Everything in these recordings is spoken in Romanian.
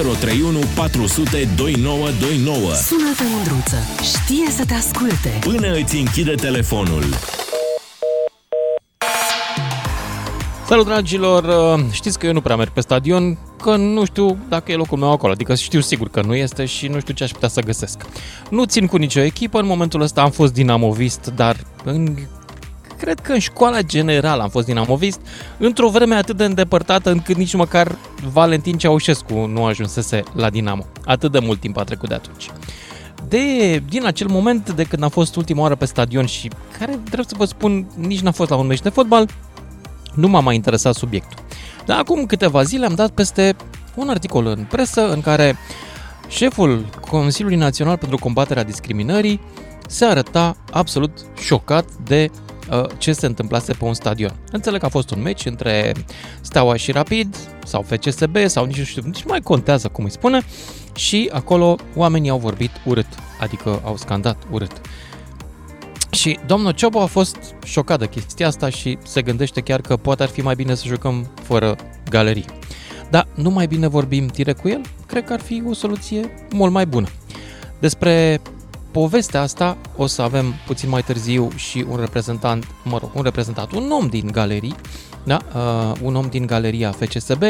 031 400 2929. Sună-te, Mândruță. Știe să te asculte. Până îți închide telefonul. Salut, dragilor! Uh, Știți că eu nu prea merg pe stadion, că nu știu dacă e locul meu acolo, adică știu sigur că nu este și nu știu ce aș putea să găsesc. Nu țin cu nicio echipă, în momentul ăsta am fost dinamovist, dar în cred că în școala generală am fost dinamovist, într-o vreme atât de îndepărtată încât nici măcar Valentin Ceaușescu nu ajunsese la Dinamo. Atât de mult timp a trecut de atunci. De, din acel moment de când am fost ultima oară pe stadion și care, drept să vă spun, nici n-a fost la un meci de fotbal, nu m-a mai interesat subiectul. Dar acum câteva zile am dat peste un articol în presă în care șeful Consiliului Național pentru Combaterea Discriminării se arăta absolut șocat de uh, ce se întâmplase pe un stadion. Înțeleg că a fost un meci între Steaua și Rapid sau FCSB sau nici nu știu, nici mai contează cum îi spune și acolo oamenii au vorbit urât, adică au scandat urât. Și domnul Ciobo a fost șocat de chestia asta și se gândește chiar că poate ar fi mai bine să jucăm fără galerii. Dar nu mai bine vorbim direct cu el? Cred că ar fi o soluție mult mai bună. Despre povestea asta o să avem puțin mai târziu și un reprezentant, mă rog, un reprezentant, un om din galerii, da? Uh, un om din galeria FCSB.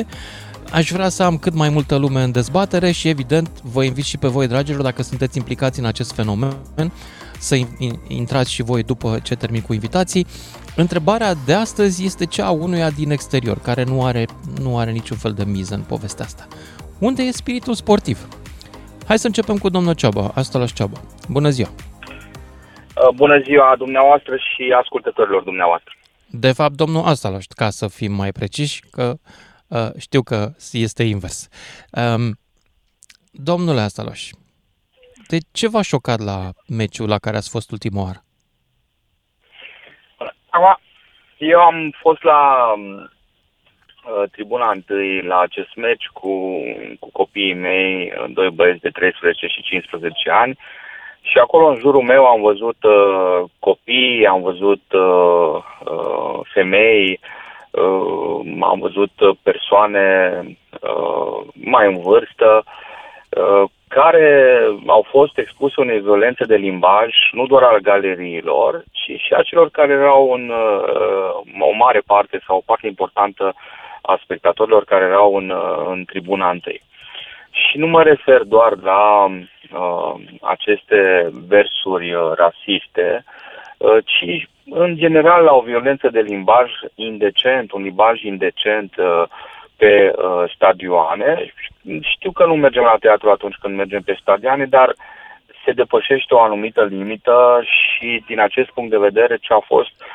Aș vrea să am cât mai multă lume în dezbatere și evident vă invit și pe voi, dragilor, dacă sunteți implicați în acest fenomen, să intrați și voi după ce termin cu invitații. Întrebarea de astăzi este cea a unuia din exterior, care nu are, nu are niciun fel de miză în povestea asta. Unde e spiritul sportiv? Hai să începem cu domnul Ceaba, asta la Ceaba. Bună ziua! Uh, bună ziua dumneavoastră și ascultătorilor dumneavoastră. De fapt, domnul Astalaș, ca să fim mai preciși, că uh, știu că este invers. Um, domnule Astalaș, de ce v-a șocat la meciul la care ați fost ultima oară? Eu am fost la uh, tribuna întâi la acest meci cu, cu copiii mei, uh, doi băieți de 13 și 15 ani. Și acolo în jurul meu am văzut uh, copii, am văzut uh, uh, femei, uh, am văzut persoane uh, mai în vârstă uh, care au fost expuse unei violențe de limbaj, nu doar al galeriilor, ci și a celor care erau în uh, o mare parte sau o parte importantă a spectatorilor care erau în, uh, în tribuna întâi. Și nu mă refer doar la uh, aceste versuri uh, rasiste, uh, ci în general la o violență de limbaj indecent, un limbaj indecent uh, pe uh, stadioane. Știu că nu mergem la teatru atunci când mergem pe stadioane, dar se depășește o anumită limită și din acest punct de vedere ce a fost uh,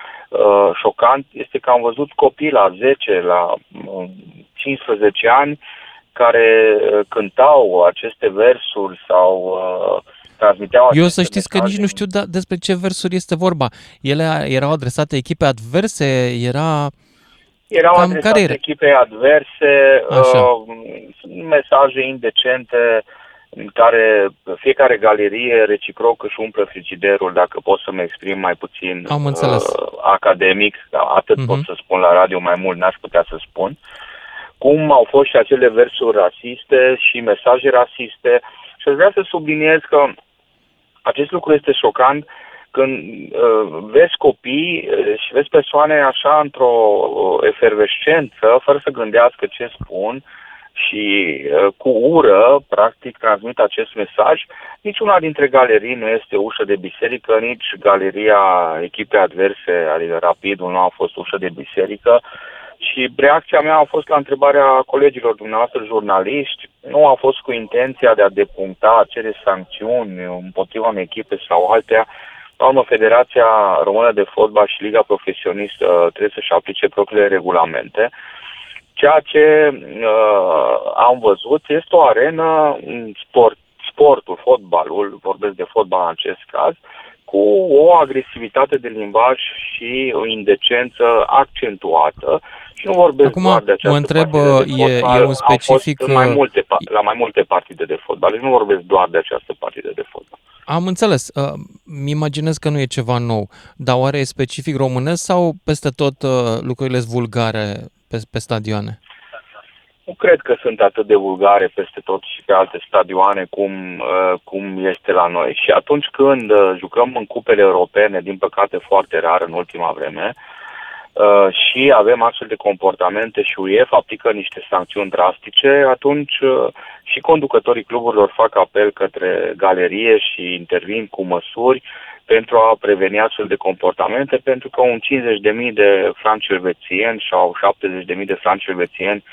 șocant este că am văzut copii la 10, la uh, 15 ani care uh, cântau aceste versuri sau uh, transmiteau Eu să știți că nici nu știu da, despre ce versuri este vorba. Ele erau adresate echipe adverse, era erau Cam adresate care era? echipei adverse, uh, mesaje indecente în care fiecare galerie reciproc își umple frigiderul, dacă pot să mă exprim mai puțin Am înțeles. Uh, academic, atât uh-huh. pot mhm. să spun la radio, mai mult n-aș putea să spun. Cum au fost și acele versuri rasiste și mesaje rasiste și aș vrea să subliniez că acest lucru este șocant uh, când uh, vezi copii uh, și vezi persoane așa într-o uh, efervescență, fără să gândească ce spun și uh, cu ură, practic, transmit acest mesaj, niciuna dintre galerii nu este ușă de biserică, nici galeria echipei adverse, adică Rapidul, nu a fost ușă de biserică. Și reacția mea a fost la întrebarea colegilor dumneavoastră jurnaliști. Nu a fost cu intenția de a depuncta, cere sancțiuni împotriva unei echipe sau altea, la urmă, Federația Română de Fotbal și Liga Profesionistă trebuie să-și aplice propriile regulamente. Ceea ce uh, am văzut este o arenă, sport, sportul, fotbalul, vorbesc de fotbal în acest caz, cu o agresivitate de limbaj și o indecență accentuată. Și nu vorbesc Acum, doar de această mă întreb, de e, fotbal, e un specific... Mai multe, la mai multe partide de fotbal. Deci nu vorbesc doar de această partidă de fotbal. Am înțeles. Uh, mi imaginez că nu e ceva nou, dar oare e specific românesc sau peste tot uh, lucrurile sunt vulgare pe, pe stadioane? Nu cred că sunt atât de vulgare peste tot și pe alte stadioane cum, uh, cum este la noi. Și atunci când uh, jucăm în cupele europene, din păcate foarte rar în ultima vreme, uh, și avem astfel de comportamente și UEFA aplică niște sancțiuni drastice, atunci uh, și conducătorii cluburilor fac apel către galerie și intervin cu măsuri pentru a preveni astfel de comportamente, pentru că un 50.000 de franci elvețieni sau 70.000 de franci elvețieni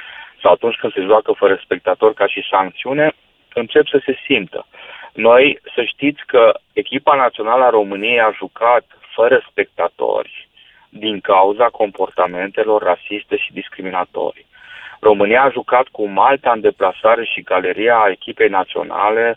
sau atunci când se joacă fără spectator ca și sancțiune, încep să se simtă. Noi să știți că echipa națională a României a jucat fără spectatori din cauza comportamentelor rasiste și discriminatorii. România a jucat cu Malta în deplasare și galeria echipei naționale.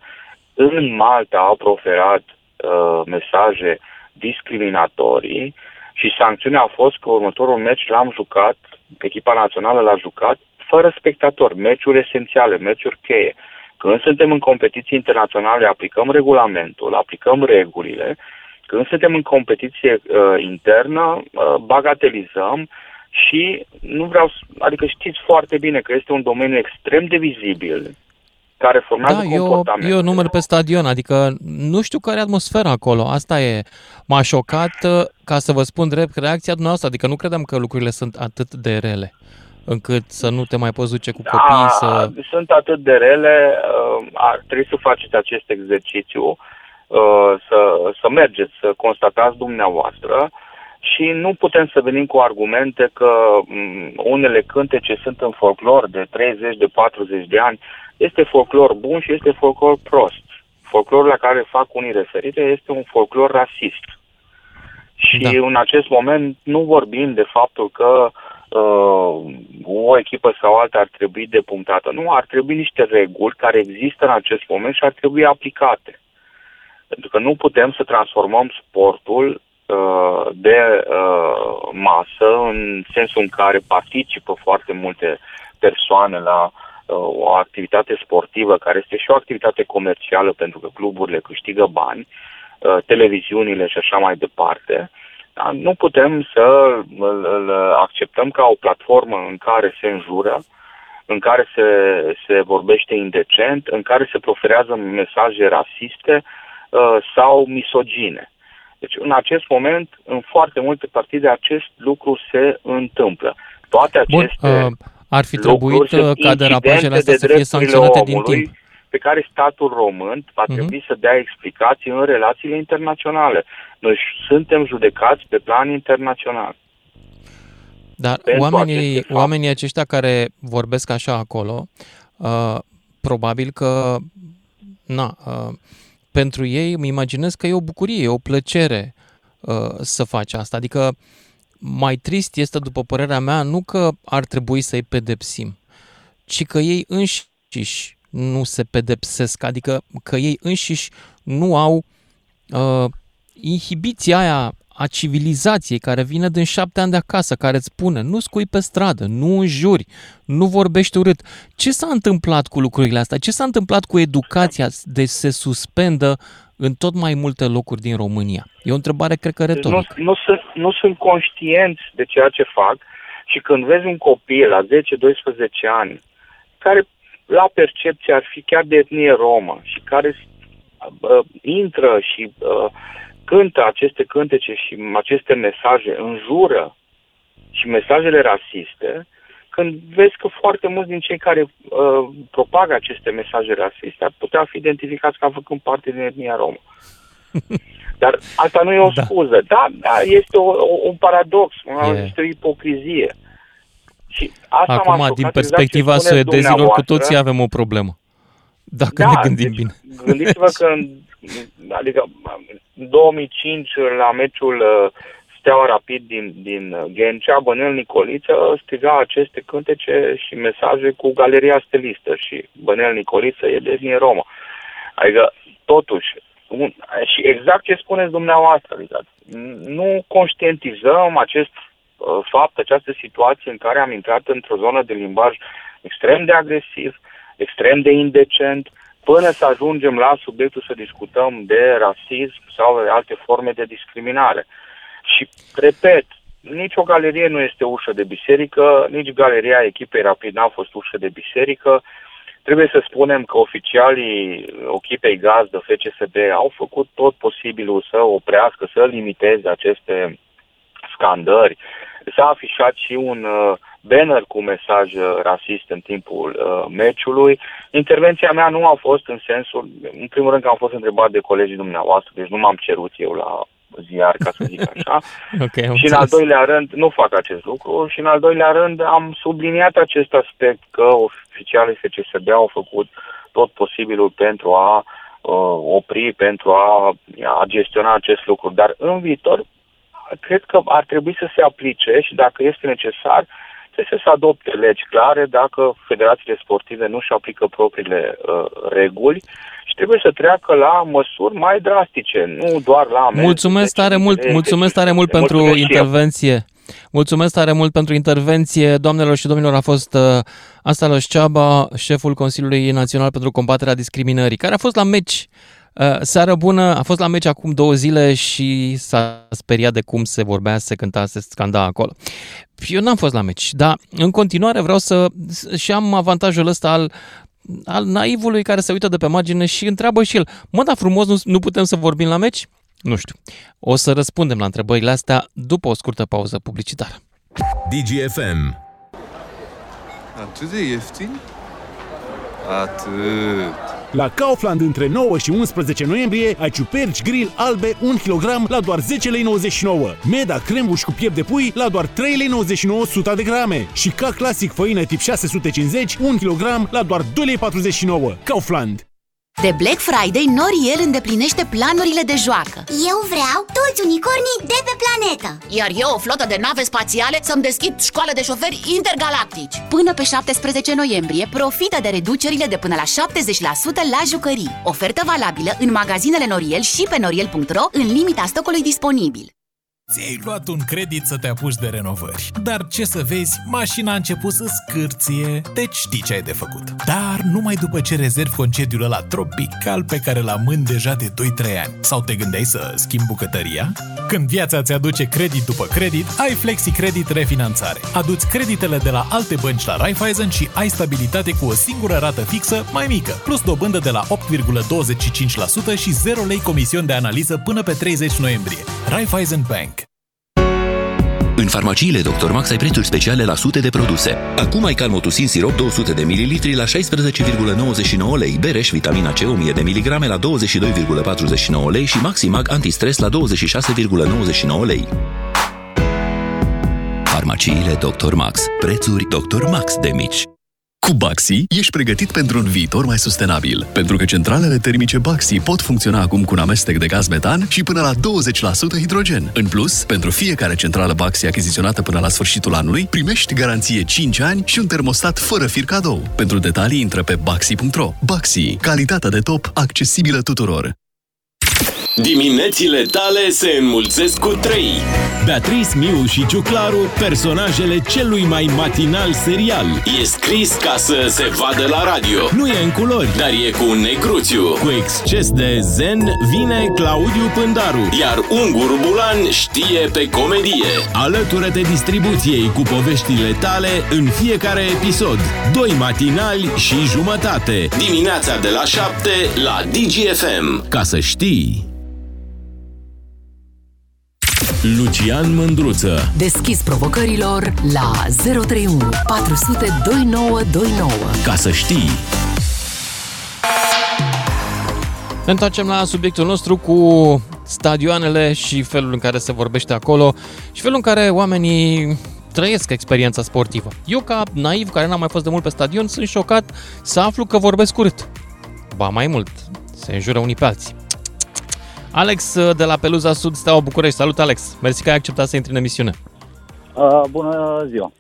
În Malta au proferat uh, mesaje discriminatorii și sancțiunea a fost că următorul meci l-am jucat, echipa națională l-a jucat fără spectator, meciuri esențiale, meciuri cheie. Când suntem în competiții internaționale, aplicăm regulamentul, aplicăm regulile. Când suntem în competiție uh, internă, uh, bagatelizăm și nu vreau, adică știți foarte bine că este un domeniu extrem de vizibil, care formează da, eu, eu număr pe stadion, adică nu știu care e atmosfera acolo, asta e. M-a șocat, uh, ca să vă spun drept, reacția dumneavoastră, adică nu credeam că lucrurile sunt atât de rele încât să nu te mai poți duce cu copiii da, să... Sunt atât de rele, uh, ar trebui să faceți acest exercițiu, uh, să, să mergeți, să constatați dumneavoastră și nu putem să venim cu argumente că mm, unele cântece sunt în folclor de 30, de 40 de ani. Este folclor bun și este folclor prost. Folclorul la care fac unii referire este un folclor rasist. Și da. în acest moment nu vorbim de faptul că uh, uh, o echipă sau alta ar trebui depunctată. Nu, ar trebui niște reguli care există în acest moment și ar trebui aplicate. Pentru că nu putem să transformăm sportul uh, de uh, masă în sensul în care participă foarte multe persoane la uh, o activitate sportivă care este și o activitate comercială pentru că cluburile câștigă bani, uh, televiziunile și așa mai departe, uh, da? Nu putem să îl, îl acceptăm ca o platformă în care se înjură, în care se, se vorbește indecent, în care se proferează mesaje rasiste uh, sau misogine. Deci, în acest moment, în foarte multe partide, acest lucru se întâmplă. Toate aceste Bun, uh, ar fi trebuit uh, ca derapajele astea să fie sancționate din timp pe care statul român va uh-huh. trebui să dea explicații în relațiile internaționale. Noi suntem judecați pe plan internațional. Dar oamenii, oamenii aceștia care vorbesc așa acolo, uh, probabil că, na, uh, pentru ei îmi imaginez că e o bucurie, e o plăcere uh, să faci asta. Adică mai trist este, după părerea mea, nu că ar trebui să-i pedepsim, ci că ei înșiși nu se pedepsesc, adică că ei înșiși nu au uh, inhibiția aia a civilizației care vine din șapte ani de acasă, care îți spune nu scui pe stradă, nu înjuri, nu vorbești urât. Ce s-a întâmplat cu lucrurile astea? Ce s-a întâmplat cu educația de se suspendă în tot mai multe locuri din România? E o întrebare, cred că, retorică. Nu, nu, sunt, nu sunt conștienți de ceea ce fac și când vezi un copil la 10-12 ani care la percepție ar fi chiar de etnie romă și care uh, intră și uh, cântă aceste cântece și aceste mesaje, înjură și mesajele rasiste, când vezi că foarte mulți din cei care uh, propagă aceste mesaje rasiste ar putea fi identificați ca făcând parte din etnia romă. Dar asta nu e o da. scuză. Da, da este o, o, un paradox, yeah. este o ipocrizie. Și asta Acum, din perspectiva exact suedezilor, cu toții avem o problemă. Dacă da, ne gândim deci, bine. Gândiți-vă că în, adică, în 2005, la meciul uh, Steaua Rapid din, din Ghencea, Bănel Nicoliță striga aceste cântece și mesaje cu galeria stelistă și Bănel Nicoliță e de din Roma. Adică, totuși, un, și exact ce spuneți dumneavoastră, adică nu conștientizăm acest Uh, fapt, această situație în care am intrat într-o zonă de limbaj extrem de agresiv, extrem de indecent, până să ajungem la subiectul să discutăm de rasism sau de alte forme de discriminare. Și, repet, nici o galerie nu este ușă de biserică, nici galeria echipei Rapid n-a fost ușă de biserică. Trebuie să spunem că oficialii echipei gazdă FCSB au făcut tot posibilul să oprească, să limiteze aceste scandări. S-a afișat și un uh, banner cu mesaj uh, rasist în timpul uh, meciului. Intervenția mea nu a fost în sensul, în primul rând că am fost întrebat de colegii dumneavoastră, deci nu m-am cerut eu la ziar, ca să zic așa. okay, și în al doilea rând, nu fac acest lucru, și în al doilea rând am subliniat acest aspect că oficialii FCSB au făcut tot posibilul pentru a uh, opri, pentru a, a gestiona acest lucru. Dar în viitor, cred că ar trebui să se aplice și dacă este necesar, trebuie să se adopte legi clare dacă federațiile sportive nu și aplică propriile uh, reguli și trebuie să treacă la măsuri mai drastice, nu doar la amenzi. Mulțumesc tare mult, mulțumesc tare mult pentru mulțumesc intervenție. Mulțumesc tare mult pentru intervenție. Doamnelor și domnilor, a fost uh, Asta Ceaba, șeful Consiliului Național pentru Combaterea Discriminării, care a fost la meci Uh, seară bună, a fost la meci acum două zile și s-a speriat de cum se vorbea, se cânta, se scanda acolo. Eu n-am fost la meci, dar în continuare vreau să și am avantajul ăsta al al naivului care se uită de pe margine și întreabă și el, mă, dar frumos, nu, nu putem să vorbim la meci? Nu știu. O să răspundem la întrebările astea după o scurtă pauză publicitară. DGFM Atât de ieftin? Atât. La Kaufland între 9 și 11 noiembrie ai ciuperci grill albe 1 kg la doar 10 lei 99. Meda crembuș cu piept de pui la doar 3 lei 99 100 de grame. Și ca clasic făină tip 650 1 kg la doar 2 lei 49. Kaufland. De Black Friday, Noriel îndeplinește planurile de joacă. Eu vreau toți unicornii de pe planetă. Iar eu o flotă de nave spațiale să-mi deschid școală de șoferi intergalactici. Până pe 17 noiembrie, profită de reducerile de până la 70% la jucării. Ofertă valabilă în magazinele Noriel și pe noriel.ro în limita stocului disponibil. Ți-ai luat un credit să te apuci de renovări, dar ce să vezi, mașina a început să scârție, deci știi ce ai de făcut. Dar numai după ce rezervi concediul ăla tropical pe care l-am deja de 2-3 ani. Sau te gândeai să schimbi bucătăria? Când viața ți aduce credit după credit, ai Flexi Credit Refinanțare. Aduți creditele de la alte bănci la Raiffeisen și ai stabilitate cu o singură rată fixă mai mică, plus dobândă de la 8,25% și 0 lei comision de analiză până pe 30 noiembrie. Raiffeisen Bank. În farmaciile Dr. Max ai prețuri speciale la sute de produse. Acum ai calmotusin sirop 200 de ml la 16,99 lei, Bereș vitamina C 1000 de mg la 22,49 lei și Maximag antistres la 26,99 lei. Farmaciile Dr. Max. Prețuri Dr. Max de mici. Cu Baxi ești pregătit pentru un viitor mai sustenabil, pentru că centralele termice Baxi pot funcționa acum cu un amestec de gaz metan și până la 20% hidrogen. În plus, pentru fiecare centrală Baxi achiziționată până la sfârșitul anului, primești garanție 5 ani și un termostat fără fir cadou. Pentru detalii intră pe baxi.ro. Baxi, calitatea de top, accesibilă tuturor. Diminețile tale se înmulțesc cu trei. Beatrice, Miu și Ciuclaru, personajele celui mai matinal serial. E scris ca să se vadă la radio. Nu e în culori, dar e cu un negruțiu. Cu exces de zen vine Claudiu Pândaru, iar Ungur Bulan știe pe comedie. Alătură-te distribuției cu poveștile tale în fiecare episod. Doi matinali și jumătate. Dimineața de la 7 la DGFM. Ca să știi... Lucian Mândruță Deschis provocărilor la 031 400 2929 Ca să știi Ne întoarcem la subiectul nostru cu stadioanele și felul în care se vorbește acolo și felul în care oamenii trăiesc experiența sportivă. Eu, ca naiv, care n-am mai fost de mult pe stadion, sunt șocat să aflu că vorbesc urât. Ba mai mult, se înjură unii pe alții. Alex uh, de la Peluza Sud, Steaua București. Salut, Alex! Mersi că ai acceptat să intri în emisiune. Uh, bună ziua!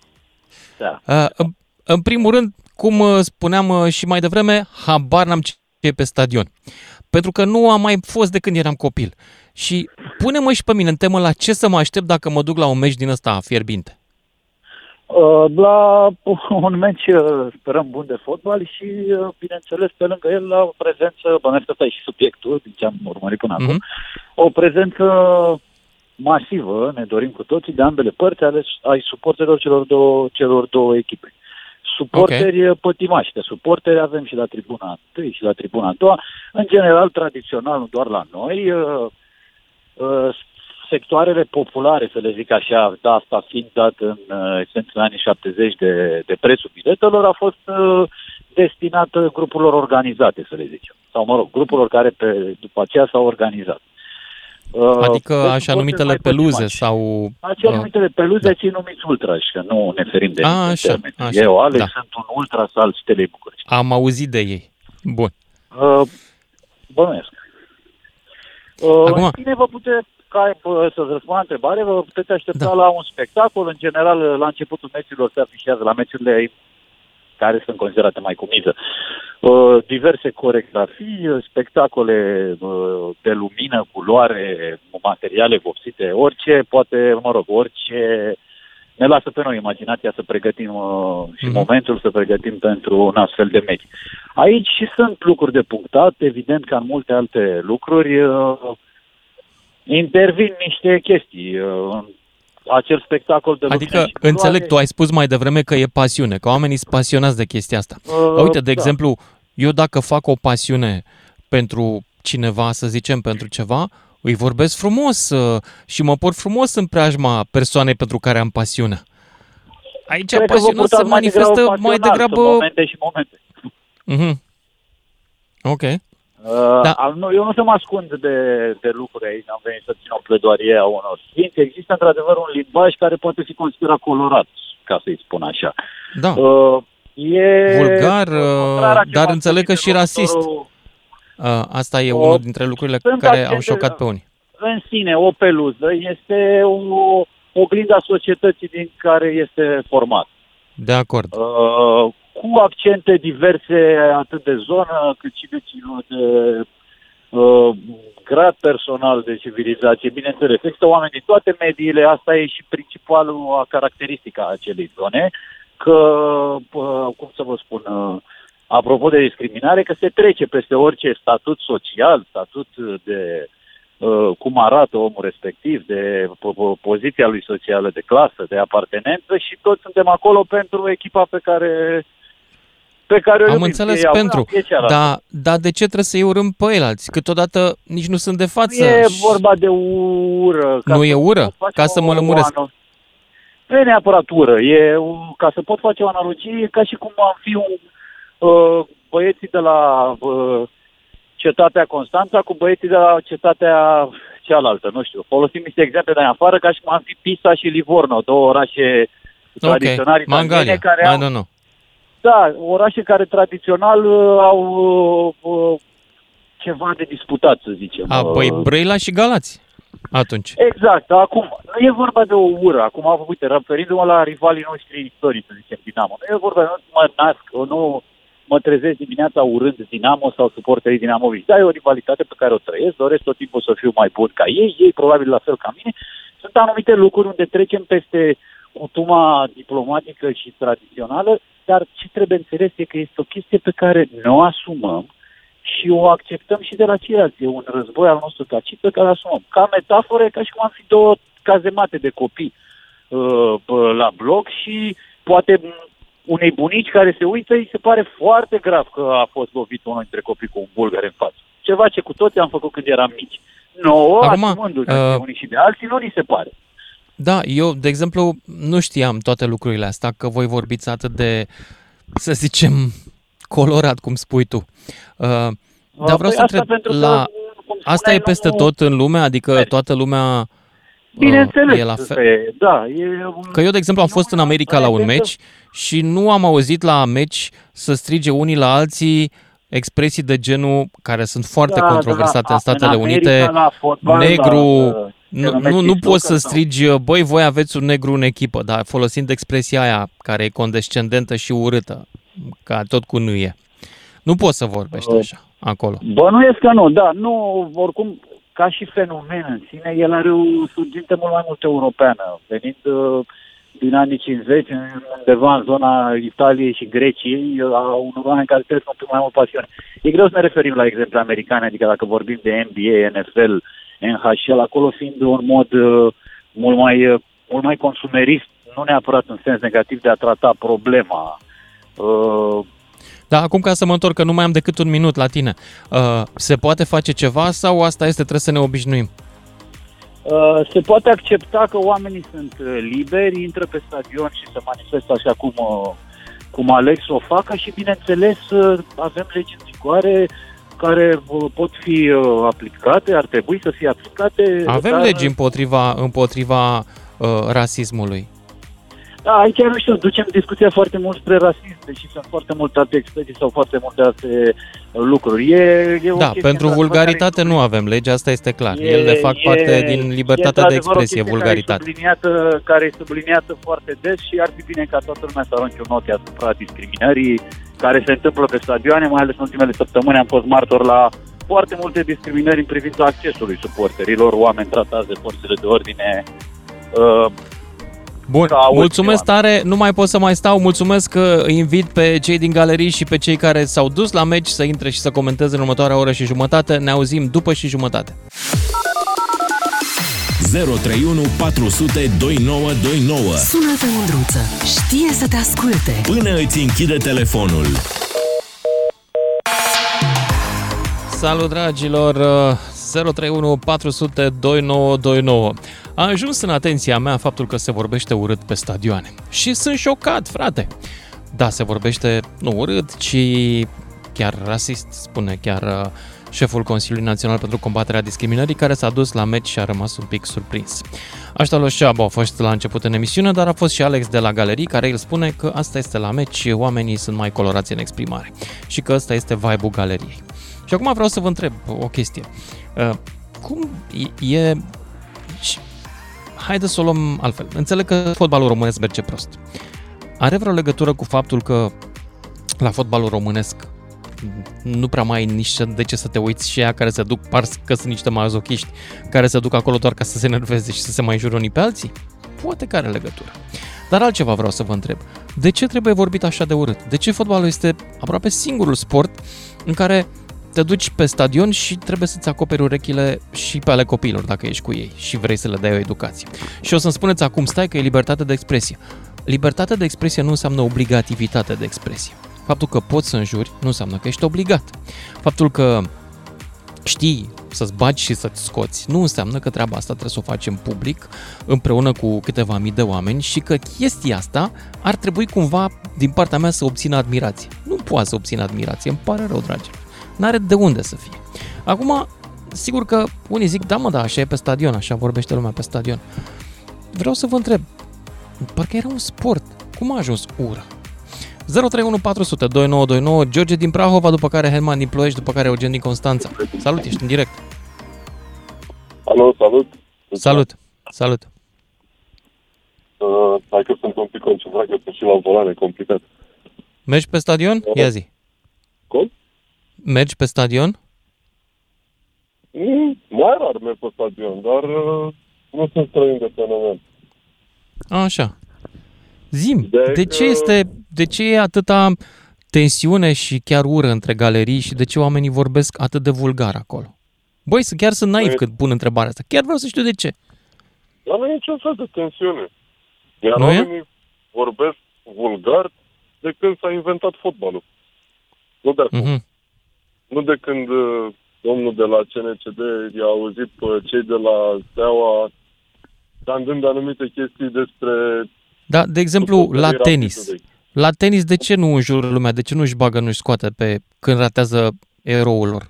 Uh, în, în primul rând, cum uh, spuneam uh, și mai devreme, habar n-am ce e pe stadion. Pentru că nu am mai fost de când eram copil. Și pune-mă și pe mine în temă la ce să mă aștept dacă mă duc la un meci din ăsta fierbinte. Uh, la un meci uh, sperăm bun de fotbal și, uh, bineînțeles, pe lângă el, la o prezență, bănesc ăsta e și subiectul, din ce am urmărit până mm-hmm. acum, o prezență masivă, ne dorim cu toții, de ambele părți ale, ai suporterilor celor două, celor două echipe. Suporteri okay. pătimași, de suporteri avem și la tribuna 1 și la tribuna 2. În general, tradițional, nu doar la noi, uh, uh, sectoarele populare, să le zic așa, da, asta fiind dat în uh, în anii 70 de, de prețul biletelor, a fost uh, destinată grupurilor organizate, să le zicem. Sau, mă rog, grupurilor care pe, după aceea s-au organizat. Uh, adică așa numitele peluze sau... Așa uh, numitele peluze, da. ții numiți ultra, și că nu ne ferim de A, așa, așa, Eu, Alex, da. sunt un ultra al Stelei București. Am auzit de ei. Bun. Uh, bănuiesc. Uh, Acum- În fine, vă puteți, ca uh, să-ți răspund la întrebare, vă puteți aștepta Da. la un spectacol. În general, la începutul meciurilor se afișează, la meciurile care sunt considerate mai cu miză. Uh, diverse coregrafii, uh, spectacole uh, de lumină, culoare, materiale vopsite, orice, poate, mă rog, orice ne lasă pe noi imaginația să pregătim uh, și Mhm. momentul să pregătim pentru un astfel de meci. Aici și sunt lucruri de punctat, evident ca în multe alte lucruri uh, intervin niște chestii. Uh, acel spectacol de Adică, lumină și culoare- înțeleg, tu ai spus mai devreme că e pasiune, că oamenii sunt pasionați de chestia asta. Uh, Uite, de da. exemplu, eu dacă fac o pasiune pentru cineva, să zicem, pentru ceva, îi vorbesc frumos uh, și mă port frumos în preajma persoanei pentru care am pasiune. Aici Cred că vă pasiunea se purtați mai manifestă degrabă mai pasional, degrabă... sunt momente și momente. Mhm. Ok. Uh, Da. da. nu, eu nu să mă ascund de, de lucruri aici, am venit să țin o pledoarie a unor sfinți. Există într-adevăr un limbaj care poate fi considerat colorat, ca să-i spun așa. Da. Uh, e Vulgar, contrar a uh, ce dar v-am înțeleg că spus și în rasist. următorul- Uh, Asta e O- unul dintre lucrurile sunt care au accente- șocat pe unii. În sine, o peluză este o oglinda societății din care este format. De acord. Uh, cu accente diverse atât de zonă cât și de, de uh, grad personal de civilizație. Bineînțeles, există oameni din toate mediile, asta e și principalul caracteristica a acelei zone, că, uh, cum să vă spun, uh, apropo de discriminare, că se trece peste orice statut social, statut de uh, cum arată omul respectiv, de po- po- poziția lui socială, de clasă, de apartenență și toți suntem acolo pentru echipa pe care pe care o Am iubim. înțeles Fie ea pentru. una, fie cealaltă. Dar da, de ce trebuie să-i urâm pe eilalți? Câteodată nici nu sunt de față. Nu e și- vorba de ură. Nu e să ură? pot face Ca să mă o- lămuresc. o ano- Nu e neapărat ură. E, o- ca să pot face o analogie, e ca și cum am fi un, uh, băieții de la uh, cetatea Constanța cu băieții de la cetatea cealaltă. Nu știu, folosim niște exemple de afară ca și cum am fi Pisa și Livorno, două orașe tradiționale Ok, Mangalia. italiene care I au, don't know. Da, orașe care tradițional uh, au uh, uh, ceva de disputat, să zicem. A, Uh, păi Brăila și Galați. Atunci. Exact, acum, nu e vorba de o ură, acum, uite, referindu-mă la rivalii noștri istorici, să zicem, Dinamo, nu e vorba, nu mă nasc, nu mă trezesc dimineața urând Dinamo sau suporterii Dinamovici. Da, e o rivalitate pe care o trăiesc, doresc tot timpul să fiu mai bun ca ei, ei probabil la fel ca mine. Sunt anumite lucruri unde trecem peste cutuma diplomatică și tradițională, dar ce trebuie înțeles e că este o chestie pe care ne o asumăm și o acceptăm și de la ceilalți. E un război al nostru tacit pe care îl asumăm. Ca metaforă, e ca și cum am fi două cazemate de copii uh, bă, la bloc și poate m, unei bunici care se uită, îi se pare foarte grav că a fost lovit unul dintre copii cu un bulgăre în față. Ceva ce cu toții am făcut când eram mici. Nouă, Acum, asumându-ne uh, de unii și de alții, nu ni se pare. Da, eu, de exemplu, nu știam toate lucrurile astea, că voi vorbiți atât de, să zicem, colorat, cum spui tu. Uh, dar vreau Păi să asta întreb, pentru că, la... cum asta spuneai, e peste nu- tot în lume? Adică toată lumea uh, Bineînțeles, e la fel? e, da, e un... Că eu, de exemplu, am fost în America la un meci și nu am auzit la meci să strige unii la alții expresii de genul care sunt foarte Da, controversate da, în Statele în America, Unite. la fotbal, negru, la, nu, numește nu, nu poți să soccer, strigi, băi, voi aveți un negru în echipă, dar folosind expresia aia care e condescendentă și urâtă, ca tot cu nâie. Nu poți să vorbești Uh, așa, acolo. Bănuiesc că nu, da, nu, oricum, ca și fenomen în sine, el are o surginte mult mai mult europeană, venind uh, din anii 50, undeva în zona Italiei și Greciei, uh, a unor oameni care trăiesc un pic mai mult pasiune. E greu să ne referim la exemple americane, adică dacă vorbim de NBA, NFL, NHL, acolo fiind un mod uh, mult mai, uh, mult mai consumerist, nu neapărat în sens negativ de a trata problema. Uh, Da, acum ca să mă întorc, că nu mai am decât un minut la tine. Uh, se poate face ceva sau asta este, trebuie să ne obișnuim? Uh, se poate accepta că oamenii sunt uh, liberi, intră pe stadion și se manifestă așa cum, uh, cum aleg să o facă și, bineînțeles, uh, avem legi în vigoare care uh, pot fi uh, aplicate, ar trebui să fie aplicate. Avem dar- legi împotriva, împotriva uh, rasismului. Da, aici, nu știu, ducem discuția foarte mult spre rasism, deși sunt foarte multe alte expresii sau foarte multe alte uh, lucruri. E, e o Da, chestie, pentru într-adevăr, vulgaritate nu avem lege, asta este clar. Ele fac e- parte din libertatea e de într-adevăr o expresie, chestie vulgaritate. Care e, subliniată, care e subliniată foarte des și ar fi bine ca toată lumea să arunce un ochi asupra discriminării care se întâmplă pe stadioane, mai ales în ultimele săptămâni am fost martor la foarte multe discriminări în privința accesului suporterilor, oameni tratați de forțele de ordine. Uh, Bun, ca ultimii mulțumesc tare, nu mai pot să mai stau, mulțumesc că îi invit pe cei din galerii și pe cei care s-au dus la meci să intre și să comenteze în următoarea oră și jumătate. Ne auzim după și jumătate. 031 400 2929 Sună-te mândruță, știe să te asculte. Până îți închide telefonul. Salut dragilor, uh, 031 400 2929. A ajuns în atenția mea faptul că se vorbește urât pe stadioane. Și sunt șocat, frate. Da, se vorbește nu urât, ci chiar rasist, spune chiar uh, șeful Consiliului Național pentru Combaterea Discriminării, care s-a dus la meci și a rămas un pic surprins. Aștia lui Șabu a fost la început în emisiune, dar a fost și Alex de la Galerii, care el spune că asta este la meci, oamenii sunt mai colorați în exprimare și că ăsta este vibe-ul galeriei. Și acum vreau să vă întreb o chestie. Uh, Cum e... e și- Haideți să o luăm altfel. Înțeleg că fotbalul românesc merge prost. Are vreo legătură cu faptul că la fotbalul românesc nu prea mai ai nici de ce să te uiți și ea care se duc, par că sunt niște mazochiști, care se duc acolo doar ca să se enerveze și să se mai jure unii pe alții? Poate că are legătură. Dar altceva vreau să vă întreb. De ce trebuie vorbit așa de urât? De ce fotbalul este aproape singurul sport în care te duci pe stadion și trebuie să-ți acoperi urechile și pe ale copiilor dacă ești cu ei și vrei să le dai o educație. Și o să-mi spuneți acum, stai că e libertate de expresie. Libertatea de expresie nu înseamnă obligativitate de expresie. Faptul că poți să înjuri nu înseamnă că ești obligat. Faptul că știi să-ți bagi și să-ți scoți, nu înseamnă că treaba asta trebuie să o faci în public, împreună cu câteva mii de oameni și că chestia asta ar trebui cumva, din partea mea, să obțină admirație. Nu poate să obțină admirație, îmi pare rău, dragilor. N-are de unde să fie. Acum, sigur că unii zic, da mă, da, așa e pe stadion, așa vorbește lumea pe stadion. Vreau să vă întreb, parcă era un sport, cum a ajuns ura? 031 400 2929, George din Prahova, după care Herman din Ploiești, după care Eugen din Constanța. Salut, ești în direct. Alo, salut. Salut, salut. Uh, hai că sunt un pic concentrat, că sunt și la volan, e complicat. Mergi pe stadion? Ia zi. Cum? Mergi pe stadion? Mm, mai rar merg pe stadion, dar uh, nu sunt străin de fenomen. A, Așa. Zim, De de că- ce este, de ce e atâta tensiune și chiar ură între galerii și de ce oamenii vorbesc atât de vulgar acolo? Băi, să- chiar sunt naiv Păi- când pun întrebarea asta. Chiar vreau să știu de ce. Dar nu e niciun fel de tensiune. Iar Nu e? oamenii vorbesc vulgar de când s-a inventat fotbalul. Nu de acum. Mhm. Nu de când uh, domnul de la CNCD i-a auzit pe cei de la Steaua standând anumite chestii despre... Da, de exemplu, la suporterii tenis. Rapidului. La tenis, de ce nu înjură lumea? De ce nu-și bagă, nu-și scoate pe când ratează eroul lor?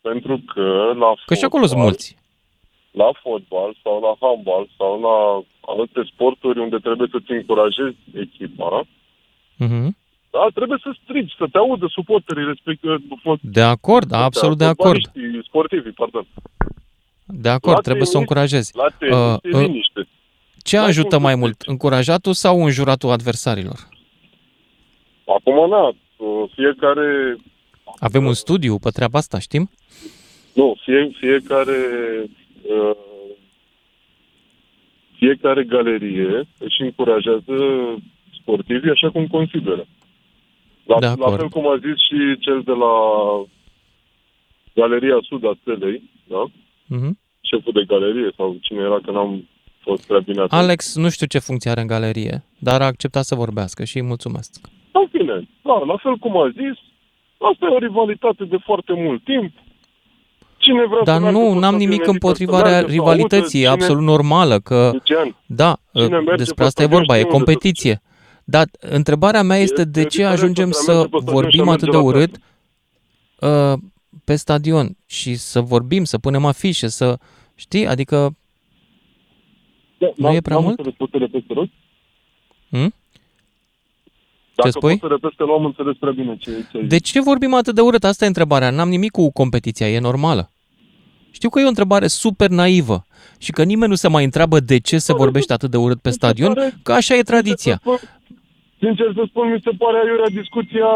Pentru că la Că și acolo sunt fotbal- mulți. la fotbal sau la handbal sau la alte sporturi unde trebuie să-ți încurajezi echipa, Mhm. Da, trebuie să strigi, să te audă suporterii respectiv. De acord, absolut de acord. Sportivii, pardon. De acord, La trebuie să o tenis- încurajezi. La tenis Uh, e uh, liniște. Ce N-ai ajută cum să mai mult, încurajatul sau înjuratul adversarilor? Acum, na, uh, fiecare, Avem un studiu pe treaba asta, știm? nu, fie, fiecare, uh, fiecare galerie își încurajează sportivii așa cum consideră. La, De la acord. fel cum a zis și cel de la Galeria Sud a Stelei, da? Mhm. șeful de galerie sau cine era, că n-am fost prea bine atent. Alex, nu știu ce funcție are în galerie, dar a acceptat să vorbească și îi mulțumesc. În fine, da, la fel cum a zis, asta e o rivalitate de foarte mult timp. Cine vrea Dar să meargă nu, pe n-am stadion nimic Edică împotriva să meargă, rea- să rivalității, e audă absolut cine- normală că, Lucian, da, cine merge despre pe asta e stadion vorba, e știe unde se competiție. Dar întrebarea mea este de ce diferența ajungem între a să merge pe stadion și a vorbim merge atât de la urât uh, pe stadion și să vorbim, să punem afișe, să, știi, adică Da, Nu n-am- e prea n-am mult? înțeles, poți să repezi, te rog? Hm? Dacă spui? poți să repezi, că nu am înțeles prea bine ce, ce ai De ce vorbim atât de urât? Asta e întrebarea. N-am nimic cu competiția, e normală. Știu că e o întrebare super naivă și că nimeni nu se mai întreabă de ce se vorbește atât de urât pe stadion, că așa e tradiția. Sincer să spun, mi se pare aiurea discuția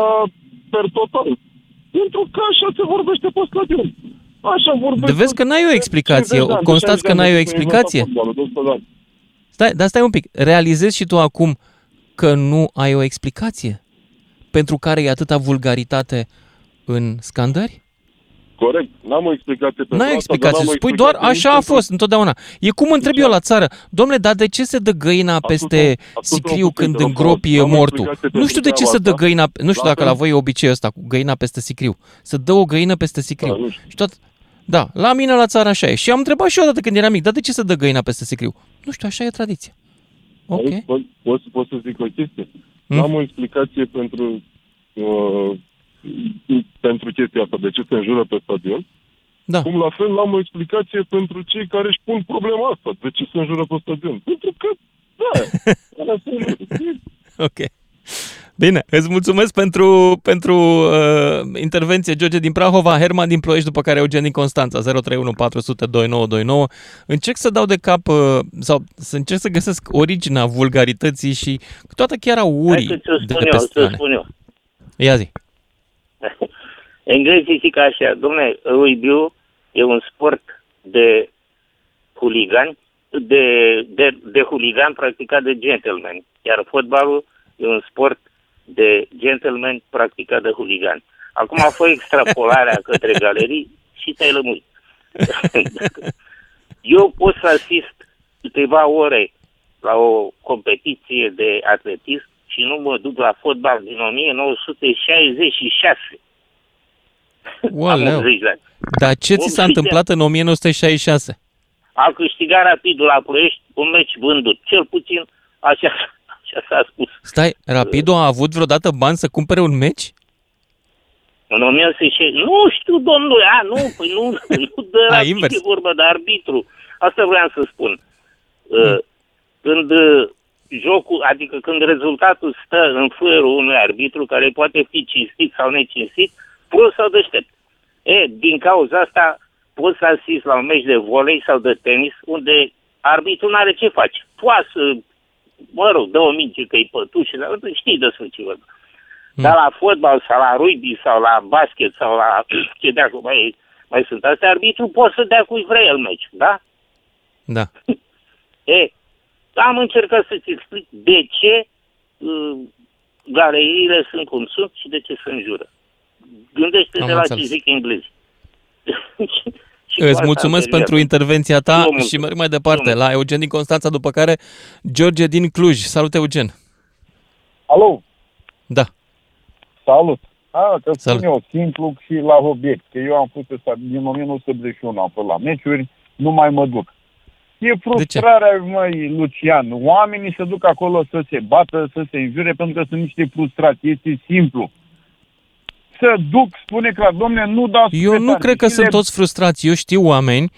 per total. Pentru că așa se vorbește pe stadion. Așa vorbește... De vezi că n-ai o explicație. 50 de ani, de Constați 60 că de n-ai ani o de când s-a inventat explicație? fotbalul, de 100 de ani. Stai, dar stai un pic. Realizezi și tu acum că nu ai o explicație pentru care e atâta vulgaritate în scandări? Corect, n-am o explicație pentru N-ai asta, explicație. dar n-am o Spui doar explicație așa a nici pentru- fost întotdeauna. E cum întreb eu la țară. Domnule, dar de ce se dă găina peste spus-o sicriu un pic, când te rog îngropi frumos. N-am o mortul? explicație Nu știu de pentru ce se treaba dă găina, nu știu La dacă fel- la voi e obiceiul ăsta cu găina peste sicriu. Să dă o găină peste sicriu. Da, nu știu. Și tot, da, la mine la țară așa e. Și am întrebat și eu odată când eram mic, dar de ce se dă găina peste sicriu? Nu știu, așa e tradiția. Ok. Auzi, Pot, pot, pot să zic o chestie? Hmm? N-am o explicație pentru, uh, pentru chestia asta, de ce se înjură pe stadion. Da. Cum la fel n-am o explicație pentru cei care își pun problema asta, de ce se înjură pe stadion. Pentru că, da, alea sunt- Ok. Bine, îți mulțumesc pentru, pentru uh, intervenție, George din Prahova, Herman din Ploiești, după care Eugen din Constanța, 031 400 2929. Încerc să dau de cap, uh, sau să încerc să găsesc originea vulgarității și toată chiar a Hai urii să ți-o de spun pe eu, să strane. spun eu. Ia zi. Englezii zic așa, domne, rugby e un sport de huligani, de, de, de huligan practicat de gentleman, iar fotbalul e un sport de gentleman practicat de huligan. Acum a fost extrapolarea către galerii și te-ai lămurit. Eu pot să asist câteva ore la o competiție de atletism și nu mă duc la fotbal din 1966. Am Ualeu. 80 de ani. Dar ce ți s-a 80 de întâmplat în 1966? A câștigat rapidul la Ploiești un meci vândut. Cel puțin așa, așa s-a spus. Stai, Rapido a avut vreodată bani să cumpere un meci? În 1960, nu știu, domnule, a, nu, păi nu, nu de A, rapid invers. e vorba de arbitru. Asta vreau să spun. Uh, Când uh, jocul, adică când rezultatul stă în fărul unui arbitru care poate fi cinstit sau necinstit, prost sau deștept. E, din cauza asta poți să asisti la un meci de volei sau de tenis unde arbitrul nu are ce face. Poate să, mă rog, dă o minge că-i pătușe, dar știi despre ce vorbă. Dar la fotbal sau la rugby sau la basket sau la ce de acum mai, mai sunt astea, arbitru poate să dea cui vrea el meci, da? Da. E, am încercat să-ți explic de ce uh, galeriile sunt cum sunt și de ce se înjură. Gândește-te Am la înțeles. ce zic englezii. Și cu Îți asta mulțumesc am terminat. pentru intervenția ta Eu și mulțumesc. merg mai departe la Eugen din Constanța, după care George din Cluj. Salut, Eugen! Alo, Da. salut. A, că Salut. spun eu, simplu și la obiect, că eu am fost ăsta, din 1981 am fost la meciuri, nu mai mă duc. E frustrarea, măi, Lucian. Oamenii se duc acolo să se bată, să se înjure, pentru că sunt niște frustrați. Este simplu. Să duc, spune clar, domne, nu da Eu nu cred că sunt toți frustrați. Eu știu oameni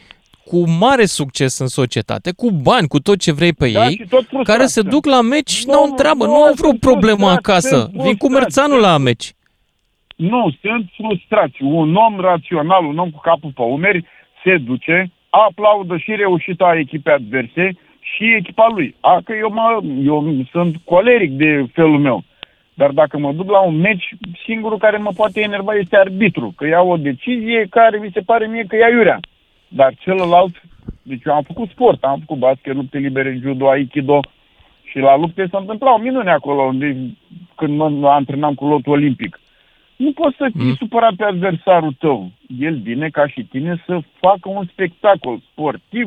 cu mare succes în societate, cu bani, cu tot ce vrei pe Da, ei, și tot frustrați care se sunt. duc la meci și n-au Nu, treabă, nu, nu au vreo sunt problemă frustrați, acasă. sunt Vin cu frustrați, mărțanul la meci. Nu, sunt frustrați. Un om rațional, un om cu capul pe umeri, se duce, aplaudă și reușita echipei adverse și echipa lui. A, că eu, mă, eu sunt coleric de felul meu. Dar dacă mă duc la un meci, singurul care mă poate enerva este arbitru, că ia o decizie care mi se pare mie că ia iurea. Dar celălalt, deci eu am făcut sport, am făcut basket, lupte libere, judo, aikido și la lupte se întâmplau minuni acolo, unde, când mă antrenam cu lotul olimpic. Nu poți să fii mm. supărat pe adversarul tău. El vine ca și tine să facă un spectacol sportiv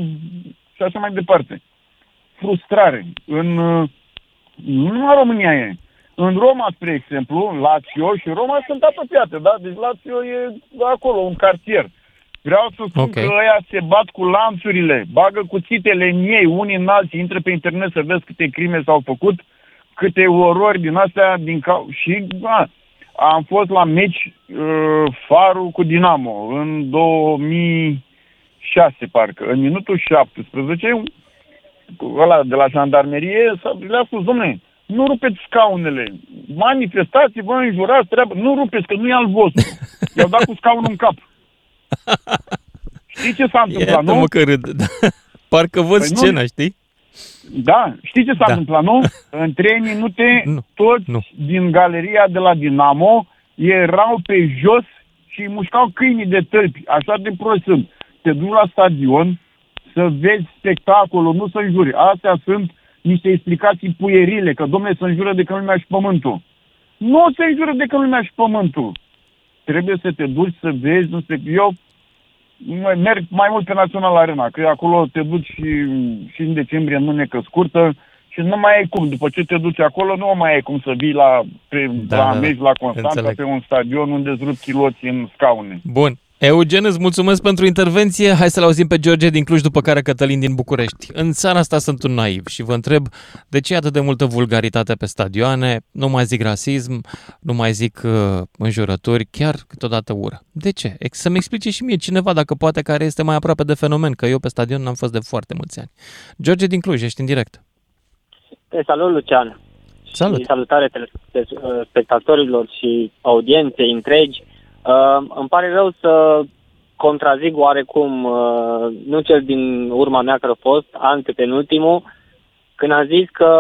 și așa mai departe. Frustrare. În, uh, nu numai România e. În Roma, spre exemplu, Lazio și Roma sunt apropiate, da? Deci Lazio e acolo, un cartier. Vreau să spun okay. că ăia se bat cu lanțurile, bagă cuțitele în ei, unii în alții, intră pe internet să vezi câte crime s-au făcut, câte orori din astea, din ca... și da, am fost la meci uh, Farul cu Dinamo în 2006, parcă. În minutul 17, ăla de la jandarmerie le-a spus, domnule, nu rupeți scaunele, manifestați, vă înjurați, treabă, nu rupeți, că nu e al vostru. I-au dat cu scaunul în cap. Știi ce s-a întâmplat, Iată, nu? Mă că râd. Parcă văd păi scena, nu... știi? Da, știi ce s-a da. întâmplat, nu? În trei minute, nu. toți nu. din galeria de la Dinamo erau pe jos și mușcau câinii de tălpi. Așa de prost sunt. Te duci la stadion să vezi spectacolul, nu să înjuri. Astea sunt niște explicații puierile, că domnule să înjură de că lumea și pământul. Nu se înjură de că lumea și pământul. Trebuie să te duci să vezi, nu știu, eu merg mai mult pe Național Arena, că acolo te duci și, și în decembrie în mânecă scurtă și nu mai ai cum. După ce te duci acolo, nu mai ai cum să vii la, pe, da, la da, meci la Constanța, înțeleg. pe un stadion unde îți rup chiloții în scaune. Bun. Eugen, îți mulțumesc pentru intervenție. Hai să-l auzim pe George din Cluj, după care Cătălin din București. În seara asta sunt un naiv și vă întreb de ce e atât de multă vulgaritate pe stadioane, nu mai zic rasism, nu mai zic uh, înjurături, chiar câteodată ură. De ce? Să-mi explice și mie cineva, dacă poate, care este mai aproape de fenomen, că eu pe stadion n-am fost de foarte mulți ani. George din Cluj, ești în direct. Te salut, Lucian. Salut. Și salutare spectatorilor și audienței întregi. Uh, îmi pare rău să contrazic oarecum, uh, nu cel din urma mea care a fost, antepenultimul, când a zis că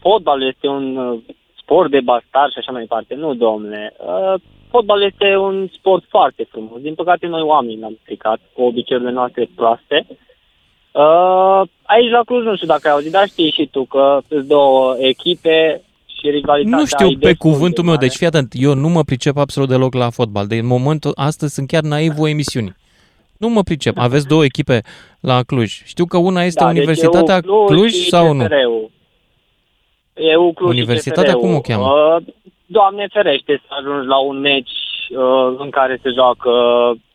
fotbalul este un uh, sport de bastar și așa mai departe. Nu, domnule. Uh, fotbalul este un sport foarte frumos. Din păcate, noi oamenii l-am stricat cu obiceiurile noastre proaste. Uh, aici la Cluj, nu știu dacă ai auzit, dar știi și tu că sunt două echipe, și rivalitatea Nu știu pe cuvântul meu, deci fii atent, eu nu mă pricep absolut deloc la fotbal. De momentul astăzi sunt chiar naiv o emisiune. Nu mă pricep. Aveți două echipe la Cluj. Știu că una este da, deci Universitatea deci Cluj, Cluj sau nu? Eu Cluj Universitatea cum o cheamă? Uh, Doamne ferește să ajungi la un meci uh, în care se joacă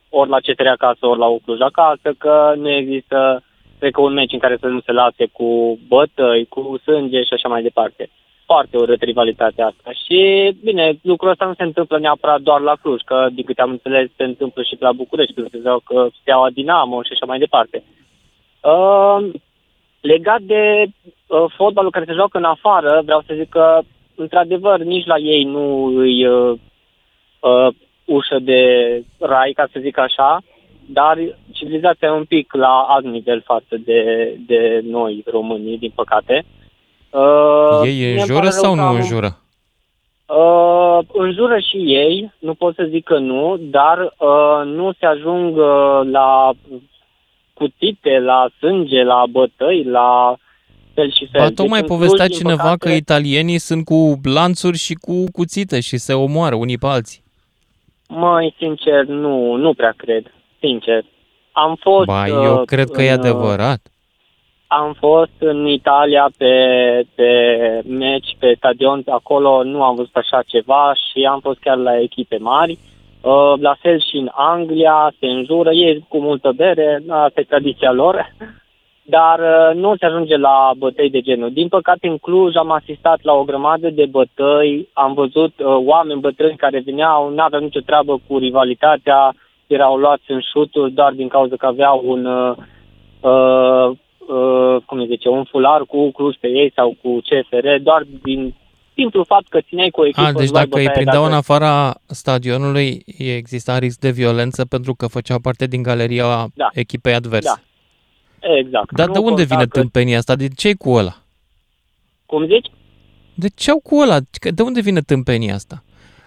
ori la CTR acasă, ori la Cluj acasă, că nu există, cred că un meci în care să nu se lase cu bătăi, cu sânge și așa mai departe foarte urât rivalitatea asta. Și, bine, lucrul ăsta nu se întâmplă neapărat doar la Cluj, că, din câte am înțeles, se întâmplă și la București, când se că Steaua Dinamo și așa mai departe. Uh, legat de uh, fotbalul care se joacă în afară, vreau să zic că, într-adevăr, nici la ei nu îi uh, uh, ușă de rai, ca să zic așa, dar civilizația e un pic la alt nivel față de, de noi, românii, din păcate. Uh, ei înjură sau nu înjură? Uh, înjură și ei, nu pot să zic că nu, dar uh, nu se ajung uh, la cuțite, la sânge, la bătăi, la fel și fel. Ba, tocmai deci, povestea cineva păcate... că italienii sunt cu lanțuri și cu cuțite și se omoară unii pe alții. Mai sincer, nu, nu prea cred. Sincer. Am fost... Ba, eu uh, cred că în, e adevărat. Am fost în Italia pe, pe meci, pe stadion, acolo nu am văzut așa ceva și am fost chiar la echipe mari. Uh, la fel și în Anglia, se înjură, ei cu multă bere, asta e tradiția lor, dar uh, nu se ajunge la bătăi de genul. Din păcate, în Cluj am asistat la o grămadă de bătăi, am văzut uh, oameni bătrâni care veneau, nu aveau nicio treabă cu rivalitatea, erau luați în șuturi doar din cauza că aveau un... Uh, uh, uh, cum zice, un fular cu Cluj pe ei sau cu CFR, doar din simplu fapt că țineai cu o echipă. A, deci dacă îi prindeau în afara stadionului, exista risc de violență pentru că făceau parte din galeria da. echipei adverse. Da. Exact. Dar nu de unde vine că... tâmpenia asta? De ce cu ăla? Cum zici? De ce au cu ăla? De unde vine tâmpenia asta?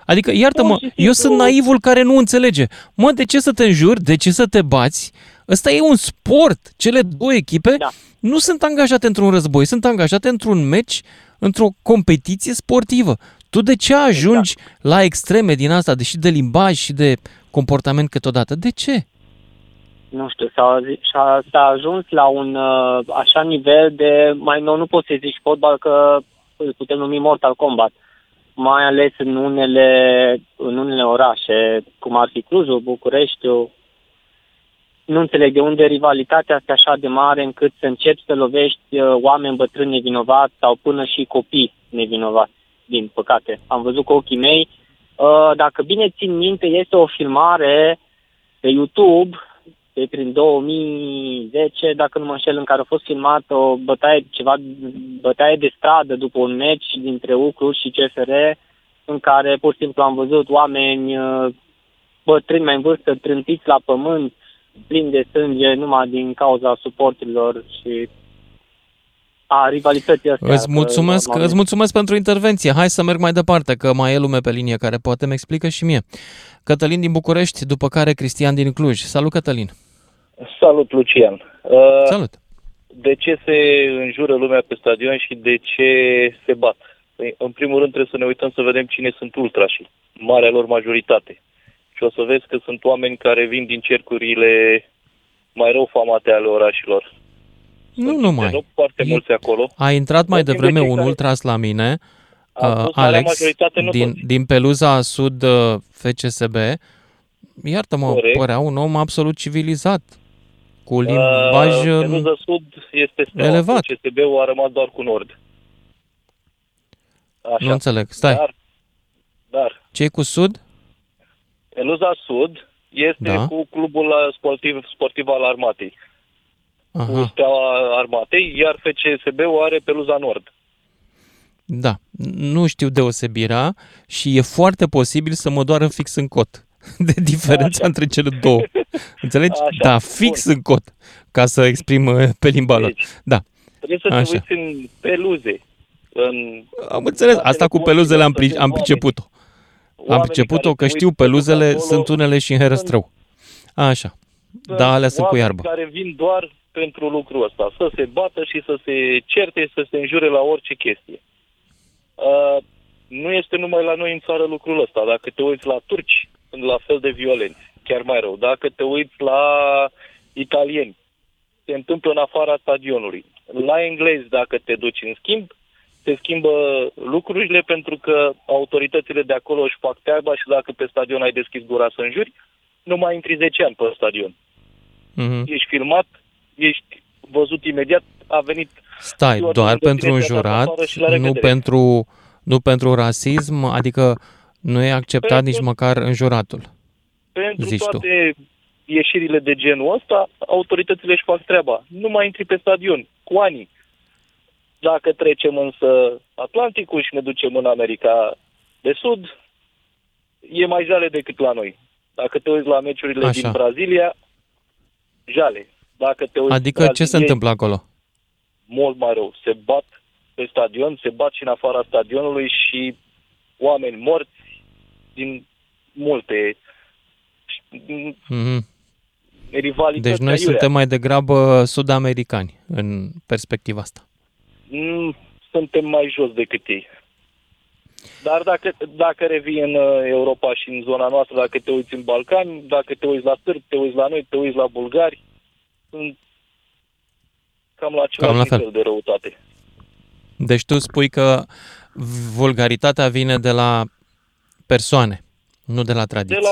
Adică, iartă-mă, eu sunt naivul care nu înțelege. Mă, de ce să te înjuri? De ce să te bați? Ăsta e un sport. Cele două echipe da. nu sunt angajate într-un război, sunt angajate într-un meci, într-o competiție sportivă. Tu de ce ajungi exact. la extreme din asta, deși de limbaj și de comportament câteodată? De ce? Nu știu, s-a, s-a, s-a ajuns la un uh, așa nivel de, mai nou nu poți să zici fotbal că îl putem numi Mortal Kombat, mai ales în unele, în unele orașe, cum ar fi Clujul, Bucureștiul, nu înțeleg de unde rivalitatea asta așa de mare încât să începi să lovești uh, oameni bătrâni nevinovați sau până și copii nevinovați, din păcate. Am văzut cu ochii mei. Uh, dacă bine țin minte, este o filmare pe YouTube de prin 2010, dacă nu mă înșel, în care a fost filmat o bătaie, ceva, bătaie de stradă după un meci dintre Ucru și CFR, în care pur și simplu am văzut oameni uh, bătrâni mai în vârstă, trântiți la pământ, plin de sânge numai din cauza suporturilor și a rivalității astea. Îți mulțumesc, normal. îți mulțumesc pentru intervenție. Hai să merg mai departe, că mai e lume pe linie care poate mi explică și mie. Cătălin din București, după care Cristian din Cluj. Salut, Cătălin! Salut, Lucian! Uh, Salut! De ce se înjură lumea pe stadion și de ce se bat? Păi, în primul rând trebuie să ne uităm să vedem cine sunt ultrașii, marea lor majoritate. Și o să vezi că sunt oameni care vin din cercurile mai rău famate ale orașilor. Nu numai. Nu foarte mulți acolo. A intrat mai Vorbim devreme de cei un care- ultras la mine, A uh, fost marea Alex, majoritate, nu din, toți. din Peluza Sud uh, FCSB. Iartă-mă, Corect. părea un om absolut civilizat, cu limbaj Uh, uh, Peluza Sud este steaua. elevat. CSB-ul a rămas doar cu Nord. Așa. Nu înțeleg. Stai. Dar, dar ce cu Sud? Peluza Sud este Da. cu clubul uh, sportiv, sportiv al armatei. Cu Aha, steaua armatei, iar FCSB-ul are Peluza Nord. da. Nu știu deosebirea și e foarte posibil să mă doară fix în cot. De diferența între cele două. Înțelegi? Așa, Da, fix în cot, ca să exprim uh, pe limba lor. Da. Trebuie să te Așa. uiți în peluze. În Am înțeles, asta cu peluzele am, pri- am priceput-o. Am oamenii priceput-o care că se știu uită peluzele, acolo sunt unele și în herăstrău. Așa. Da, alea sunt cu oameni iarbă. care vin doar pentru lucrul ăsta, să se bată și să se certe, să se înjure la orice chestie. Uh, nu este numai la noi în țară lucrul ăsta. Dacă te uiți la turci, sunt la fel de violenți, chiar mai rău. Dacă te uiți la italieni, se întâmplă în afara stadionului. La englezi, dacă te duci în schimb, se schimbă lucrurile pentru că autoritățile de acolo își fac treaba și dacă pe stadion ai deschis gura să înjuri, nu mai intri 10 ani pe stadion. Mhm. Ești filmat, ești văzut imediat, a venit Stai, ziua doar de pentru tine, te-a dat înjurat, afară și la nu revedere. pentru, nu pentru rasism, adică nu e acceptat nici măcar înjuratul. Pentru Zici tu. toate ieșirile de genul ăsta, autoritățile își fac treaba. Nu mai intri pe stadion, cu ani. Dacă trecem însă Atlanticul și ne ducem în America de Sud, e mai jale decât la noi. Dacă te uiți la meciurile Așa. din Brazilia, jale. Dacă te uiți Adică ce se brazilieni, întâmplă acolo? Mult mai rău. Se bat pe stadion, se bat și în afara stadionului și oameni morți din multe Mhm. rivalități Deci noi aiurea. suntem mai degrabă sud-americani în perspectiva asta. Mm, suntem mai jos decât ei. Dar dacă, dacă revii în uh, Europa și în zona noastră, dacă te uiți în Balcani, dacă te uiți la sârbi, te uiți la noi, te uiți la bulgari, sunt cam la același Cam la fel. nivel de răutate. Deci tu spui că vulgaritatea vine de la persoane, nu de la De tradiții. la,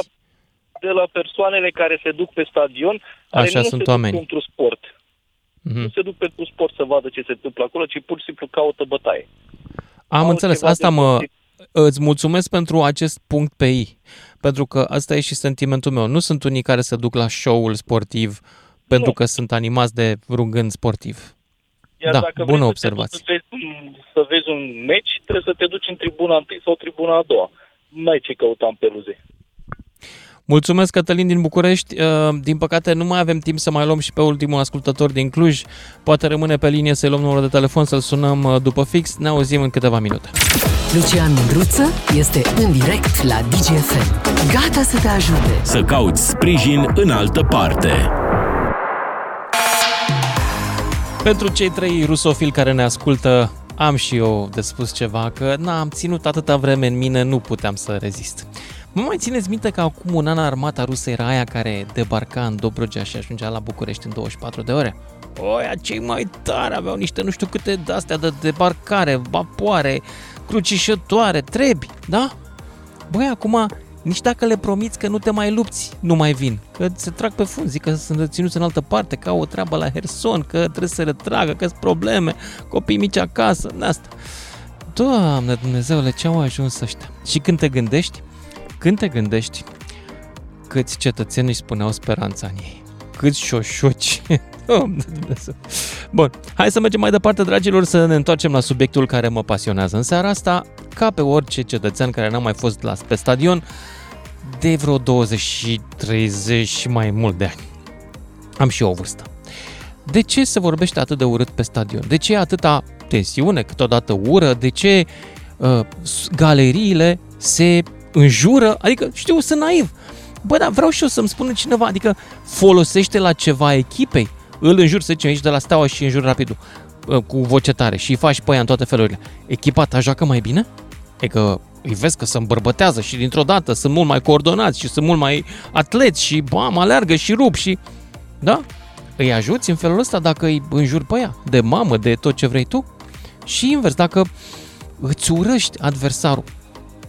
de la persoanele care se duc pe stadion, care Așa nu sunt se duc oamenii. pentru sport. Mhm. Nu se duc pentru sport să vadă ce se întâmplă acolo, ci pur și simplu caută bătaie. Am Au înțeles, ceva asta de mă... gândit. Îți mulțumesc pentru acest punct pe I, pentru că asta e și sentimentul meu. Nu sunt unii care se duc la show-ul sportiv pentru Nu. că sunt animați de vreun gând sportiv. Iar da, dacă bună vrei observație. Să te, duci să, vezi un, să vezi un meci, trebuie să te duci în tribuna întâi sau tribuna a doua. Nu ai ce căuta în peluze. Mulțumesc, Cătălin din București. Uh, Din păcate, nu mai avem timp să mai luăm și pe ultimul ascultător din Cluj. Poate rămâne pe linie să-i luăm numărul de telefon, să-l sunăm uh, după fix. Ne auzim în câteva minute. Lucian Mândruță este în direct la DGFM. Gata să te ajute. Să cauți sprijin în altă parte. Pentru cei trei rusofili care ne ascultă am și eu de spus ceva, că n-am ținut atâta vreme în mine, nu puteam să rezist. Mă mai țineți minte că acum un an armata rusă era aia care debarca în Dobrogea și ajungea la București în 24 de ore? Oia, cei mai tari aveau niște nu știu câte de-astea de debarcare, vapoare, crucișătoare, trebi, da? Băi, acum, nici dacă le promiți că nu te mai lupți, nu mai vin. Că se trag pe fund, zic că sunt ținuți în altă parte, că au o treabă la Herson, că trebuie să se retragă, că sunt probleme, copii mici acasă, de asta. Doamne Dumnezeule, ce au ajuns ăștia? Și când te gândești, când te gândești câți cetățeni își spuneau speranța în ei, câți șoșoci, Doamne Dumnezeu. Bun, hai să mergem mai departe, dragilor, să ne întoarcem la subiectul care mă pasionează. În seara asta, ca pe orice cetățean care n-a mai fost la, pe stadion, de vreo 20 și 30 și mai mult de ani. Am și eu o vârstă. De ce se vorbește atât de urât pe stadion? De ce e atâta tensiune, câteodată ură? De ce uh, galeriile se înjură? Adică, știu, sunt naiv. Bă, dar vreau și eu să-mi spună cineva, adică folosește la ceva echipei? Îl înjur, să zicem, aici de la Steaua și înjur rapidul uh, cu voce tare și îi faci pe ea în toate felurile. Echipa ta joacă mai bine? E că îi vezi că se îmbărbătează și dintr-o dată sunt mult mai coordonați și sunt mult mai atleți și bam, aleargă și rup și... Da? Îi ajuți în felul ăsta dacă îi înjuri pe ea, de mamă, de tot ce vrei tu? Și invers, dacă îți urăști adversarul,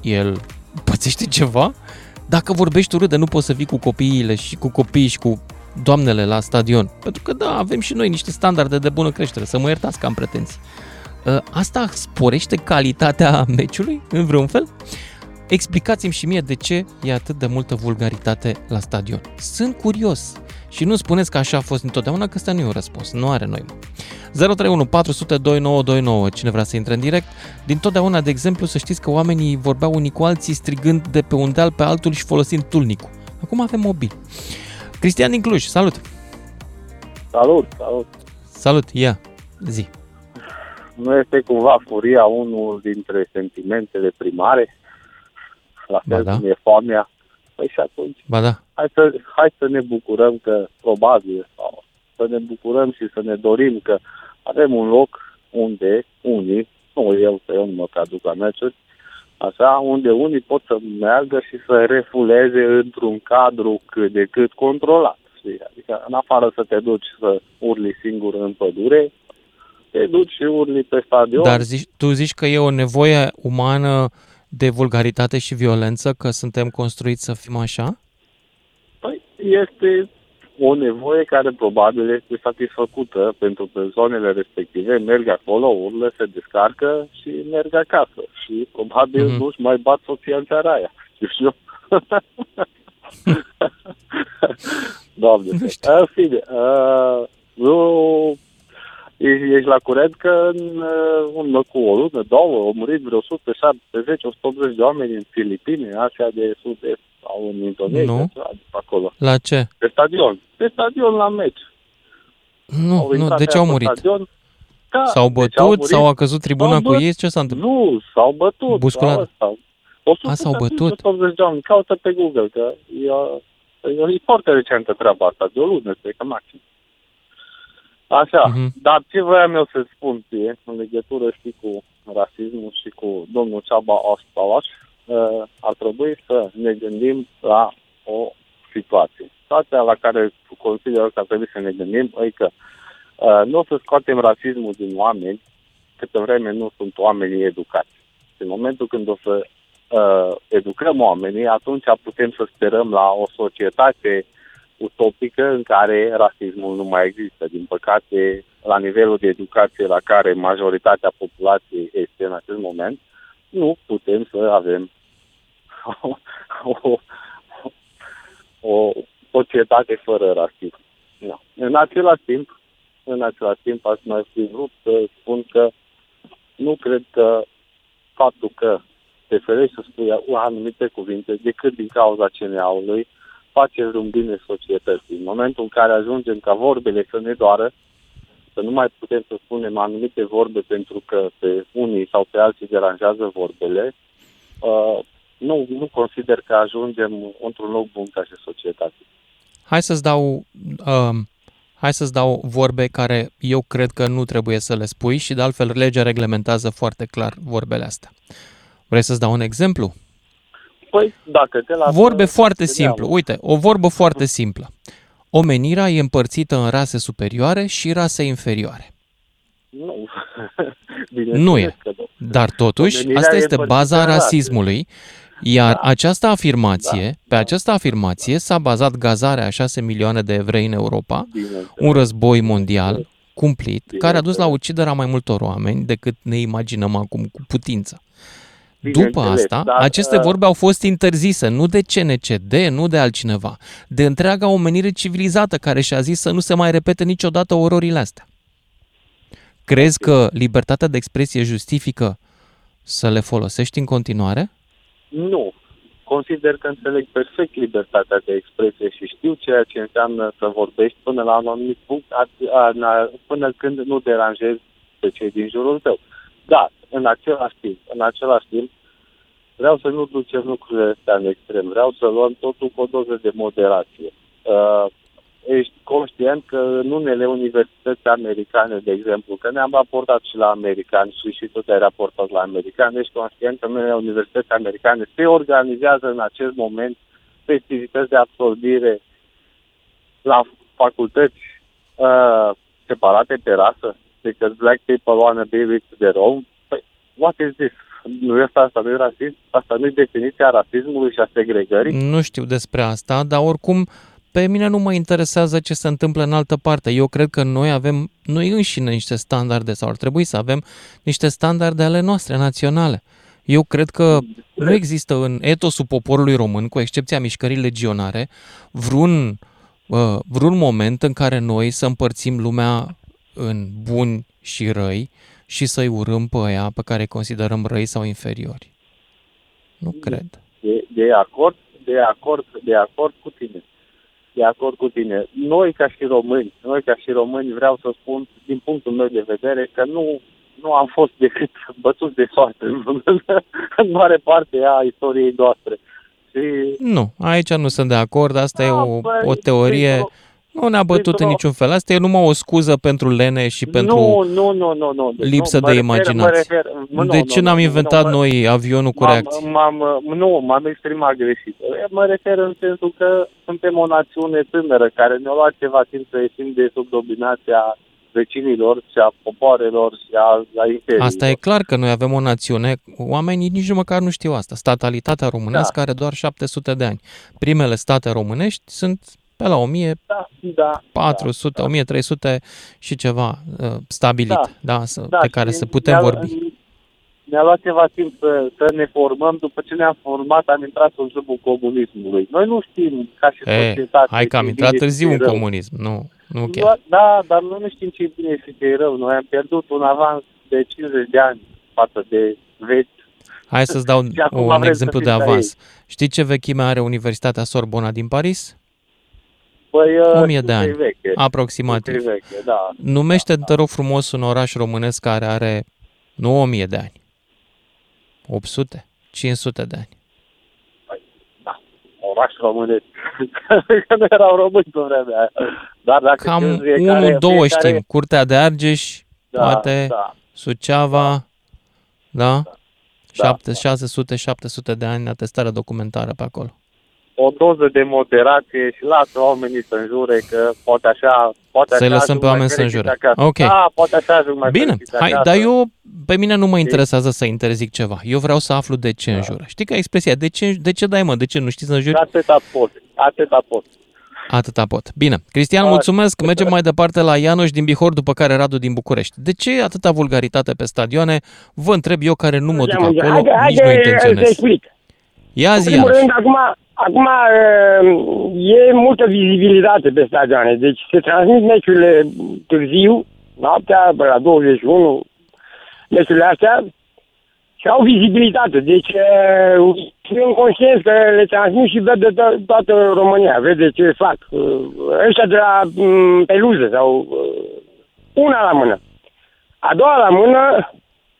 el pățește ceva? Dacă vorbești urât de nu poți să vii cu copiile și cu copiii și cu doamnele la stadion. Pentru că da, avem și noi niște standarde de bună creștere, să mă iertați că am pretenții. Ă, asta sporește calitatea meciului în vreun fel? Explicați-mi și mie de ce e atât de multă vulgaritate la stadion. Sunt curios. Și nu spuneți că așa a fost întotdeauna, că ăsta nu e un răspuns. Nu are noi. 031 400 2929. Cine vrea să intre în direct? Din totdeauna, de exemplu, să știți că oamenii vorbeau unii cu alții strigând de pe un deal pe altul și folosind tulnicul. Acum avem mobil. Cristian din Cluj, salut! Salut, salut! Salut, ia, zi! Nu este cumva furia unul dintre sentimentele primare? La fel da. cum e foamea? Păi și atunci, ba da. hai să, hai să ne bucurăm că, probabil, sau să ne bucurăm și să ne dorim că avem un loc unde unii, nu eu, că eu nu mă aduc la meciuri, așa, unde unii pot să meargă și să refuleze într-un cadru cât de cât controlat. Știi? Adică, în afară să te duci să urli singur în pădure, te duci și urli pe stadion. Dar zici, tu zici că e o nevoie umană de vulgaritate și violență, că suntem construiți să fim așa? Păi, este o nevoie care probabil este satisfăcută pentru persoanele respective, merg acolo, urlă, se descarcă și merg acasă. Și probabil mm-hmm. nu-și mai bat soția în seara aia. Știu eu. Doamne. În fine, uh, nu ești, ești la curent că în uh, urmă cu o lună, două, au murit vreo 170, 180 de oameni în Filipine, Asia de Sud-Est sau în Indonezia, Nu. ceva de pe acolo. La ce? Pe stadion. Pe stadion la meci. Nu, nu, de ce au pe murit? Stadion, da, S-au deci bătut au murit. sau a căzut tribuna S-au cu băt- ei? Ce s-a întâmplat? Nu, s-au bătut. Busculat. sau ăsta. A, s-au bătut? 180 de oameni. Caută pe Google, că e, e, e foarte recentă treaba asta, de o lună, cred că maxim. Așa, Mhm. dar ce voiam eu să spun ție, în legătură și cu rasismul și cu domnul Ceaba Ospalaș, uh, ar trebui să ne gândim la o situație. Situația la care consider că ar trebui să ne gândim e că uh, nu o să scoatem rasismul din oameni câtă vreme nu sunt oamenii educați. În momentul când o să uh, educăm oamenii, atunci putem să sperăm la o societate utopică în care rasismul nu mai există. Din păcate, la nivelul de educație la care majoritatea populației este în acest moment, nu putem să avem o, o, o societate fără rasism. No. În același timp, în același timp, aș mai fi vrut să spun că nu cred că faptul că te ferești să spui anumite cuvinte decât din cauza CNA-ului face vreun bine societății. În momentul în care ajungem ca vorbele să ne doară, să nu mai putem să spunem anumite vorbe pentru că pe unii sau pe alții deranjează vorbele, uh, nu, nu consider că ajungem într-un loc bun ca și societate. Hai să-ți dau, um, Hai să-ți dau vorbe care eu cred că nu trebuie să le spui și de altfel legea reglementează foarte clar vorbele astea. Vrei să-ți dau un exemplu? Păi, dacă te lasă... Vorbe foarte te simplu. deamă. Uite, o vorbă foarte simplă. Omenirea e împărțită în rase superioare și rase inferioare. Nu. Nu e. Că nu. Dar totuși, Omenirea asta e este împărțită baza în rase. rasismului, iar această afirmație, pe această afirmație s-a bazat gazarea a 6 milioane de evrei în Europa, un război mondial cumplit, care a dus la uciderea mai multor oameni decât ne imaginăm acum cu putință. După Bineînțeles, asta, dar, aceste uh, vorbe au fost interzise, nu de CNCD, nu de altcineva, de întreaga omenire civilizată care și-a zis să nu se mai repete niciodată ororile astea. Crezi că libertatea de expresie justifică să le folosești în continuare? Nu. Consider că înțeleg perfect libertatea de expresie și știu ceea ce înseamnă să vorbești până la un anumit punct, a, a, a, până când nu deranjezi pe cei din jurul tău. Dar, în același timp, în același timp, vreau să nu ducem lucrurile astea în extrem. Vreau să luăm totul cu o doză de moderație. Uh, ești conștient că în unele universități americane, de exemplu, că ne-am raportat și la americani și și tu te-ai raportat la americani, ești conștient că în unele universități americane se organizează în acest moment festivități de absorbire la facultăți uh, separate pe rasă, because black people wanna be with their own. Păi, what is this? Nu este asta, nu e rasism? Asta nu e definiția rasismului și a segregării? Nu știu despre asta, dar oricum pe mine nu mă interesează ce se întâmplă în altă parte. Eu cred că noi avem, noi înșine niște standarde sau ar trebui să avem niște standarde ale noastre naționale. Eu cred că nu există în etosul poporului român, cu excepția mișcării legionare, vreun, uh, vreun moment în care noi să împărțim lumea în buni și răi și să-i urâm pe aia pe care îi considerăm răi sau inferiori. Nu cred. De, de acord, de acord, de acord cu tine. De acord cu tine. Noi ca și români, noi ca și români vreau să spun, din punctul meu de vedere, că nu, nu am fost decât bătuți de soartă în, în mare parte a istoriei noastre. Și Nu, aici nu sunt de acord, asta e o, băi, o teorie, printr-o- nu ne-a bătut în printr-o- niciun fel. Asta e numai o scuză pentru lene și pentru nu, nu, nu, nu, nu. lipsă nu, mă de refer- imaginație. Mă refer, nu, de nu, ce nu, n-am nu, inventat nu, mă- noi avionul cu m-am- reacții? M-am, nu, m-am exprimat greșit. Mă refer în sensul că suntem o națiune tânără care ne-a luat ceva timp să ieșim de sub dominația vecinilor și a popoarelor și a, a imperiilor. Asta e clar că noi avem o națiune, oamenii nici măcar nu știu asta. Statalitatea românească Da. are doar 700 de ani. Primele state românești sunt pe la 1400, Da, da, 1300 și ceva uh, stabilit, Da. da, să, da, pe care și să putem ne-a- vorbi. Ne-a luat ceva timp să, să ne formăm. După ce ne-am format, am intrat în jubul comunismului. Noi nu știm, ca și E, societate, hai că am ce intrat bine și târziu ce în rău. comunism, nu, nu chiar. Da, Da, dar noi nu știm ce e bine și ce e rău. Noi am pierdut un avans de 50 de ani față de vechi. Hai să-ți dau Și acum un vrem să exemplu fim de ca avans. Știi ce vechime are Universitatea Sorbona din Paris? Păi, uh, 1000 de știu că e ani, veche. aproximativ. Știu că e veche, da. Numește, te rog frumos, un oraș românesc care are nu 1000 de ani, 800, 500 de ani. Oraș românesc. că nu erau români pe vremea aia. Dar dacă Cam știu fiecare- unul, două fiecare- știm. Curtea de Argeș, Da, poate da. Suceava, da? Da. 600-700 de ani atestare documentară pe acolo. O doză de moderație și lasă oamenii să înjure că poate așa... Poate Să-i așa lăsăm ajung pe mai oameni să fericiți înjure. acasă. Ok. Da, poate așa ajung mai Bine, fericiți hai, acasă. dar eu, pe mine nu mă interesează să interzic ceva. Eu vreau să aflu de ce Da. înjură. Știi că expresia, de ce, de ce dai mă, de ce nu știi să înjuri? Atâta pot, atâta pot. Atâta pot. Bine. Cristian, Da. mulțumesc. Mergem mai departe la Ianoș din Bihor, după care Radu din București. De ce atâta vulgaritate pe stadioane? Vă întreb eu care nu mă duc Hai, acolo, hai, hai nici nu că intenționez. să explic. Ia În zi, primul Ianoș. rând, acum, acum uh, e multă vizibilitate pe stadioane. Deci se transmit meciurile târziu, noaptea, pe la 21, meciurile astea, și au vizibilitate. Deci uh, sunt conștient că le transmit și vede to- toată România, vede ce fac. Uh, Ăștia de la um, peluză sau uh, una la mână. A doua la mână,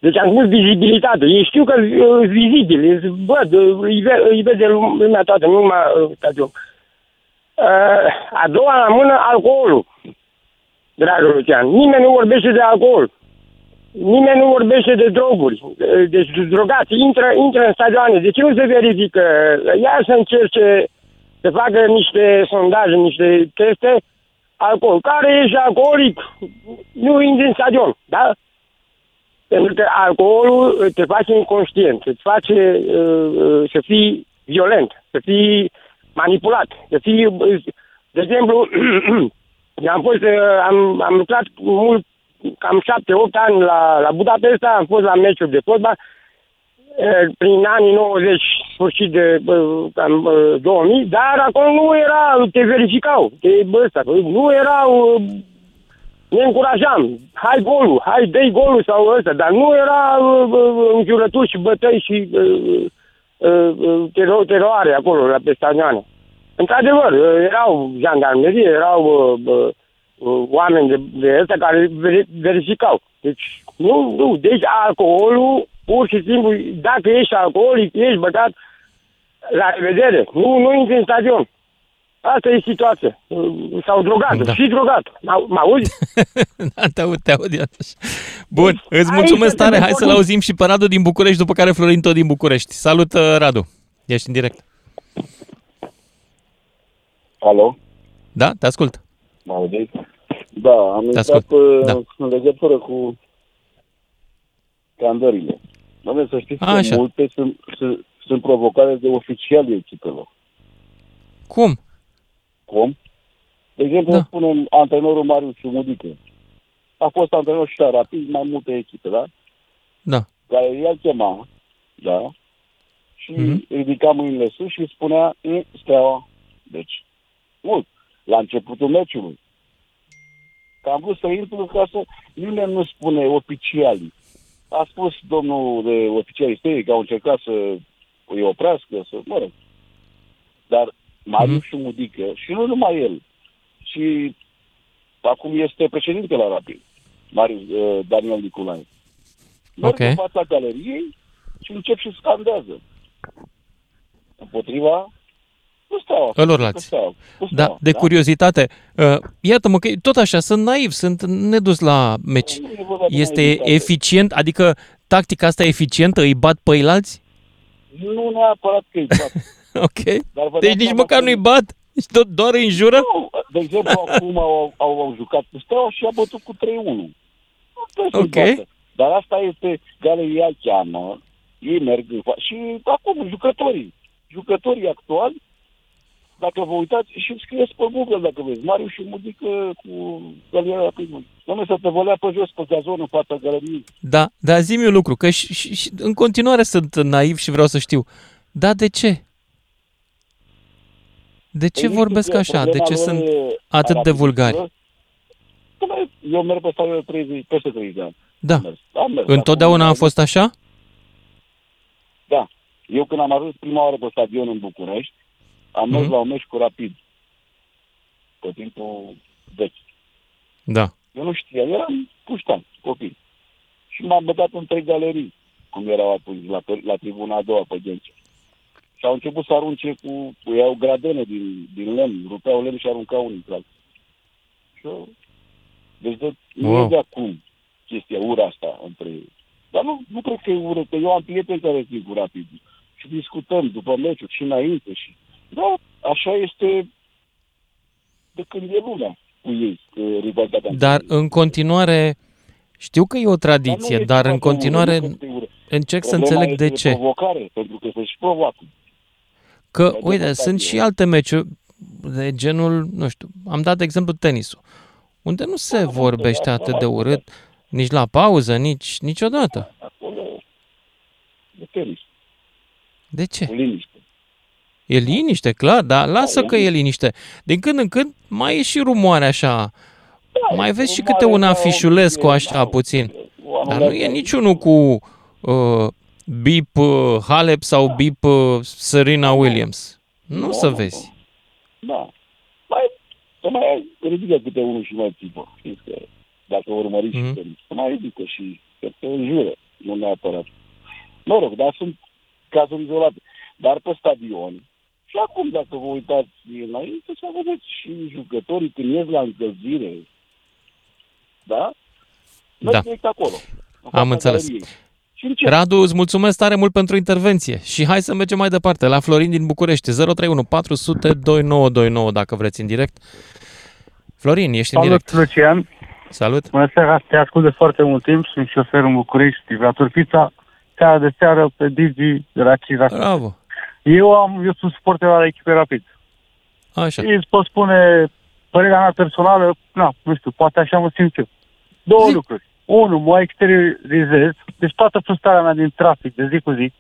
deci am spus vizibilitate. Ei știu că uh, sunt vizibili, îți văd, uh, îi, ve- îi vede lum- lumea toată, nu numai uh, stadion. Uh, a doua la mână, alcoolul. dragă Lucian. Nimeni nu vorbește de alcool. Nimeni nu vorbește de droguri. Deci drogați intră, intră în stadioane. De ce nu se verifică? Ia să încerce să facă niște sondaje, niște teste alcool. Care ești alcoolic? Nu intri în stadion, da? Pentru că alcoolul te face inconștient, îți face uh, uh, să fii violent, să fii manipulat, să fii... Uh, de exemplu, am fost, uh, am, am lucrat mult, cam șapte-opt ani la, la Budapesta, am fost la meciuri de fotbal, uh, prin anii 90, sfârșit de uh, cam uh, 2000, dar acolo nu era, te verificau, te, bă, ăsta, nu erau uh, ne încurajam, hai golul, hai dă golul sau ăsta, dar nu era uh, uh, înjurături și bătăi și uh, uh, uh, tero- teroare acolo, la pe stadioane. Într-adevăr, uh, erau jandarmerie, erau uh, uh, uh, oameni de, de ăsta care veri- verificau. Deci, nu, nu, deci alcoolul, pur și simplu, dacă ești alcoolic, ești băgat, la revedere, nu, nu intri în stadion. Asta e situația. S-au drogat, da. și drogat. Mă auzi? da, te aud, te aud, Iată. Bun, îți Aici mulțumesc te tare. Hai să-l vorbim. auzim și pe Radu din București, după care Florin tot din București. Salut, uh, Radu. Ești în direct. Alo? Da, te ascult. Mă auziți? Da, am Te intrat ascult. uh, Da. în legătură cu scandările. Doamne, să știți că Așa. multe sunt, sunt, sunt provocate de oficialii echipelor. Cum? Cum? De exemplu, da. spunem antrenorul Marius Mudică. A fost antrenor și la Rapid, mai multe echipe, da? Da. Care el chema, da? Și Mhm. mm-hmm. ridica mâinile sus și spunea, e steaua. Deci, mult. La începutul meciului. Că am vrut să intru ca să... Nimeni nu spune oficialii. A spus domnul de oficiali stei că au încercat să îi oprească, să... Mă rog. Dar Marius mm-hmm. Mudică, și nu numai el, și acum este președinte la Rapid, Marius, uh, Daniel Nicolae. Merg Ok. în fața galeriei și încep și scandează. Împotriva nu steaua. Ălorlalți. Nu steaua, nu Da, steaua, de curiozitate. Uh, Iată-mă că tot așa, sunt naiv, sunt nedus la meci. e vorba de Este naivitate. eficient, adică tactica asta e eficientă, îi bat pe eilalți? Nu neapărat că e bat. Ok. Dar vă Deci dați nici seama măcar că- nu-i bat? Și tot doar îi înjură? Nu, de exemplu, acum au, au, au jucat cu Steaua și a bătut cu 3-1. Nu trebuie să-i Ok. bată. Dar asta este, galeria cheamă, ei merg în fa- și acum jucătorii, jucătorii actuali, dacă vă uitați și scrieți pe Google dacă vezi, Mariu și Mudică cu galeria primul. Dom'le, să te vălea pe jos pe gazon în fața galeriei. Da, dar zi-mi un lucru, că și, și, și în continuare sunt naiv și vreau să știu. Da, de ce? De ce Păi, vorbesc știu, așa? De problema ce lor sunt e atât de arabismul. vulgari? Dom'le, Eu merg pe stadion de 30, peste 30 de ani. Da. Am mers. Am mers. Întotdeauna Acum, a fost așa? Da. Eu când am ajuns prima oară pe stadion în București, am mers Mhm. la un meci cu Rapid. Pe timpul vechi. Da. Eu nu știam, eram puștan, copil. Și m-am băgat în trei galerii, cum erau atunci, la, la tribuna a doua pe Ghencea. Și au început să arunce cu, cu iau gradene din, din lemn, rupeau lemn și aruncau unii pe alții. Și eu, deci de, nu Wow. e de acum chestia, ura asta între ei. Dar nu, nu cred că e ură, că eu am prieteni care țin cu rapid. Și discutăm după meciuri și înainte. Și, da, așa este de când e lumea cu ei, cu rivalitatea. Dar în continuare, știu că e o tradiție, e dar ceva în de ură, continuare nu cred că e ură. încerc să Problema înțeleg de este ce. provocare, pentru că să-și provoacă. Că, Mergem uite, în sunt stadion. și alte meciuri de genul, nu știu, am dat de exemplu tenisul, unde nu se vorbește atât de urât, nici la pauză, nici niciodată. Acolo e tenis, De ce? cu liniște. E liniște, clar, dar lasă că e liniște. Din când în când mai e și rumoare așa. Mai vezi și câte un afișulescu așa puțin. Dar nu e niciunul cu uh, bip uh, Halep sau bip uh, Serena Williams. Nu să vezi. Da. Mai, să mai ridică câte unul și mai țipă. Știți că dacă urmăriți Mhm. mm. și tenis, să mai ridică și că te înjură, nu neapărat. Mă rog, dar sunt cazuri izolate. Dar pe stadion, și acum dacă vă uitați înainte, să vedeți și jucătorii când ies la încălzire, da? Noi Da. direct acolo. în Am fața înțeles. galeriei. Și încep. Radu, îți mulțumesc tare mult pentru intervenție și hai să mergem mai departe la Florin din București, 031 400 2929 dacă vreți în direct. Florin, ești în Salut, direct. Lucian. Salut. Bună seara, te ascult de foarte mult timp. Sunt șofer în București, viator pizza. Seara de seară pe Digi de la Ciza. Bravo. Eu, am, eu sunt suporter al echipei Rapid. Așa. Și îți pot spune părerea mea personală, na, nu știu, poate așa mă simt eu. Două Zi. lucruri. Unu, mă exteriorizez, deci toată frustrarea mea din trafic de zi cu zi,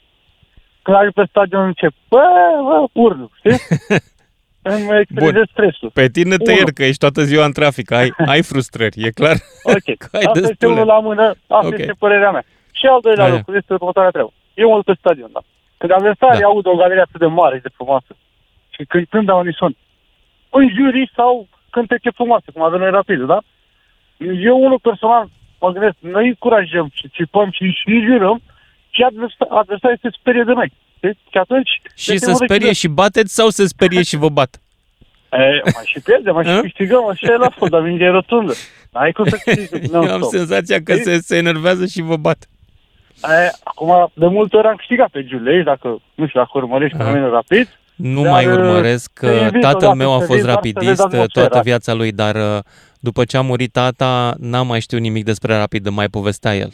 când ajung pe stadion încep, bă, bă, urlu, știi? Îmi exteriorizez stresul. Pe tine te Unu. iert că ești toată ziua în trafic, ai, ai frustrări, e clar. Ok, Că ai asta este destule. unul la mână, asta Ok. este părerea mea. Și al doilea Aia. lucru este următoarea treabă. Eu mă duc pe stadion, da. Când adversarii Da. aud o galerie atât de mare și de frumoasă și când cântă unison, în jurii sau cântece frumoase, cum avem noi rapid, da? Eu, unul personal, mă gândesc, noi încurajăm și țipăm și, și jurăm și adversa- adversarii se sperie de noi. știi? Și atunci... Și este să un sperie echilibru. și bateți sau să sperie și vă bat? E, mai și pierdem, mai și câștigăm, așa e la fost, dar mingea e rotundă. N-ai cum să câștigi. Eu am senzația că se, se enervează și vă bat. E, acum, de multe ori am câștigat pe Giulei, dacă, nu știu, dacă urmărești Aha. fenomenul rapid. Nu Dar, mai uh, urmăresc, te că invit tatăl odată meu a să fost vii doar să vezi rapidist uh, atmosfera. toată viața lui, dar uh, după ce a murit tata, n-am mai știut nimic despre rapid, mai povestea el.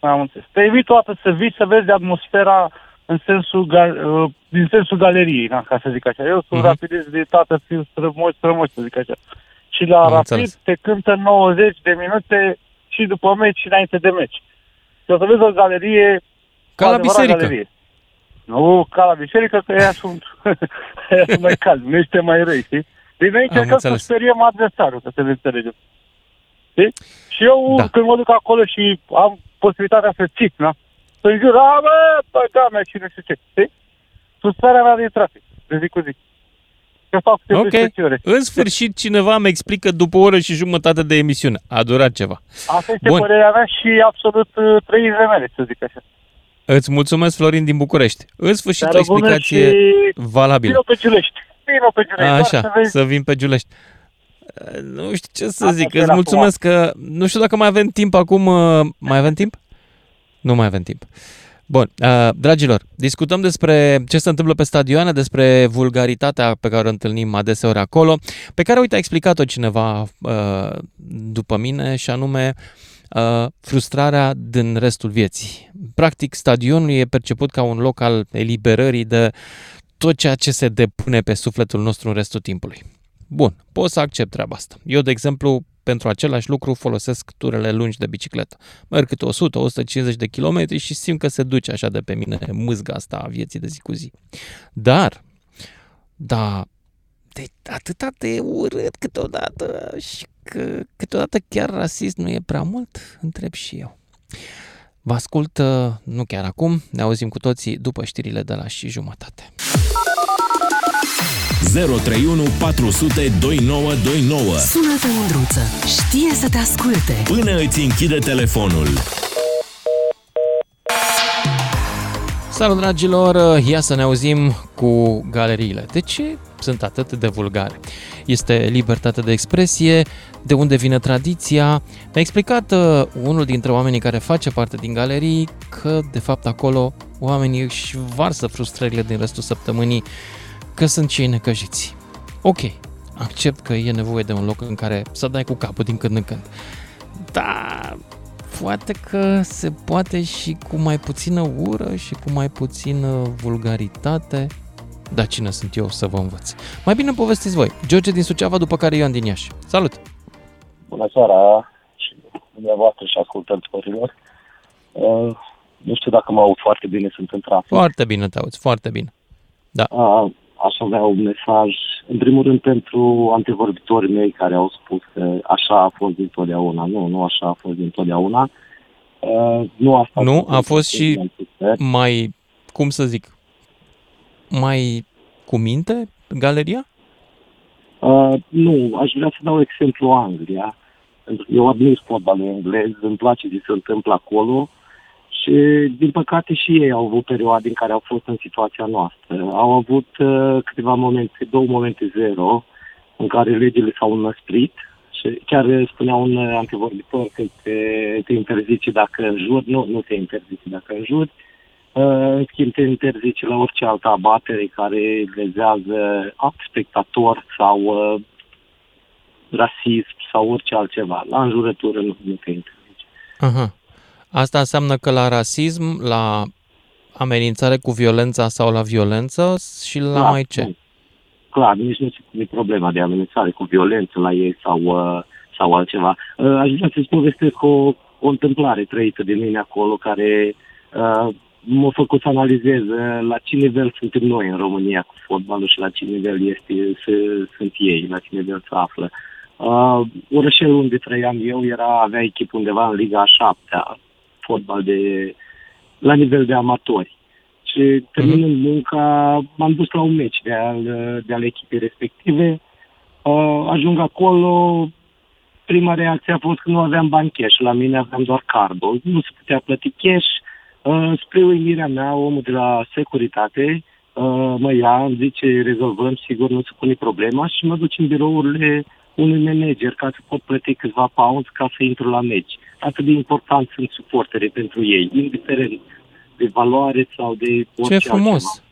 Am înțeles. Te invit toată să vii să vezi atmosfera în sensul, gal, uh, din sensul galeriei, na, ca să zic așa. Eu sunt Mhm. rapidist de tată, fiu strămoși, strămoși, să zic așa. Și la Am rapid înțeles. te cântă 90 de minute și după meci și înainte de meci. Și o să vezi o galerie Ca la o adevărată biserică. Galerie. Nu ca la biserică, că ea sunt, ea sunt mai calmi, nu este mai răi, știi? Deci noi încercăm să înțeles. speriem adversarul, că să ne înțelegem. Știi? Și eu, Da. da. când mă duc acolo și am posibilitatea să țip, da? Să-i jur, a, bă, bă, da, mea, și nu știu ce, știi? Frustrarea mea din trafic, de zi cu zi. Că fac de Ok, 12 ore. în sfârșit cineva mi explică după o oră și jumătate de emisiune. A durat ceva. Asta este Bun. părerea mea și absolut uh, trăirile mele, să zic așa. Îți mulțumesc, Florin din București. În sfârșit, o Seară bună explicație și valabilă. Vino pe Giulești. Vino pe Giulești. doar Așa, să vezi să vin pe Giulești. Uh, Nu știu ce să zic, Atmosfera îți mulțumesc că... Nu știu dacă mai avem timp acum. uh, Mai avem timp? Nu mai avem timp. Bun, uh, dragilor, discutăm despre ce se întâmplă pe stadioane, despre vulgaritatea pe care o întâlnim adeseori acolo, pe care, uite, a explicat-o cineva uh, după mine, și anume uh, frustrarea din restul vieții. Practic, stadionul e perceput ca un loc al eliberării de tot ceea ce se depune pe sufletul nostru în restul timpului. Bun, pot să accept treaba asta. Eu, de exemplu, pentru același lucru folosesc turele lungi de bicicletă. Merg câte 100-150 de kilometri și simt că se duce așa de pe mine mâzga asta a vieții de zi cu zi. Dar, da, de atâta de urât câteodată și că câteodată chiar rasist nu e prea mult, întreb și eu. Vă ascult, uh, nu chiar acum, ne auzim cu toții după știrile de la și jumătate. 031 400 2929 Sună-te, Mândruță. Știe să te asculte. Până îți închide telefonul. Salut, dragilor! Ia să ne auzim cu galeriile. De ce sunt atât de vulgare? Este libertate de expresie, de unde vine tradiția. Mi-a explicat uh, unul dintre oamenii care face parte din galerii că, de fapt, acolo oamenii își varsă frustrările din restul săptămânii că sunt cei necăjiți. Ok, accept că e nevoie de un loc în care să dai cu capul din când în când. Dar poate că se poate și cu mai puțină ură și cu mai puțină vulgaritate. Dar cine sunt eu să vă învăț? Mai bine povestiți voi. George din Suceava, după care Ioan din Iași. Salut! Bună seara și dumneavoastră și ascultătorilor. Uh, nu știu dacă mă aud foarte bine, sunt în trafic. Foarte bine te auzi, foarte bine. Da. Uh, aș avea un mesaj, în primul rând pentru antevorbitorii mei care au spus că așa a fost dintotdeauna. Nu, nu așa a fost dintotdeauna. Uh, nu asta Nu, a fost și mai, cum să zic, mai cu minte galeria? Uh, nu, aș vrea să dau exemplu Anglia. Pentru că eu admir fotbalul englez, îmi place ce se întâmplă acolo și, din păcate, și ei au avut perioade în care au fost în situația noastră. Au avut uh, câteva momente, două momente zero, în care legile s-au înăsprit Și chiar spunea un antevorbitor că te, te interzice dacă înjuri. Nu, nu te interzice dacă înjuri. Uh, În schimb, te interzice la orice altă abatere care lezează alt spectator sau uh, rasism sau orice altceva. La înjurătură nu, nu te interzice. Aha. Asta înseamnă că la rasism, la amenințare cu violența sau la violență și la Da, mai ce? nu. Clar, nici nu se pune problema de amenințare cu violență la ei sau, uh, sau altceva. Uh, aș vrea să-ți povestesc o, o întâmplare trăită de mine acolo care uh, m-a făcut să analizez uh, la ce nivel suntem noi în România cu fotbalul și la ce nivel este, să, sunt ei, la ce nivel se află. Uh, orășelul unde trăiam eu era, avea echipă undeva în Liga a șaptea, fotbal de, la nivel de amatori. Și terminând munca, m-am dus la un meci de al, de al echipei respective. Uh, ajung acolo, prima reacție a fost că nu aveam bani cash, la mine aveam doar cardul, nu se putea plăti cash. Uh, spre uimirea mea, omul de la securitate uh, mă ia, îmi zice, rezolvăm, sigur, nu se pune problema și mă duc în birourile unui manager ca să pot plăti câțiva pounds ca să intru la meci. Atât de important sunt suporterii pentru ei, indiferent de valoare sau de orice Ce frumos! altceva.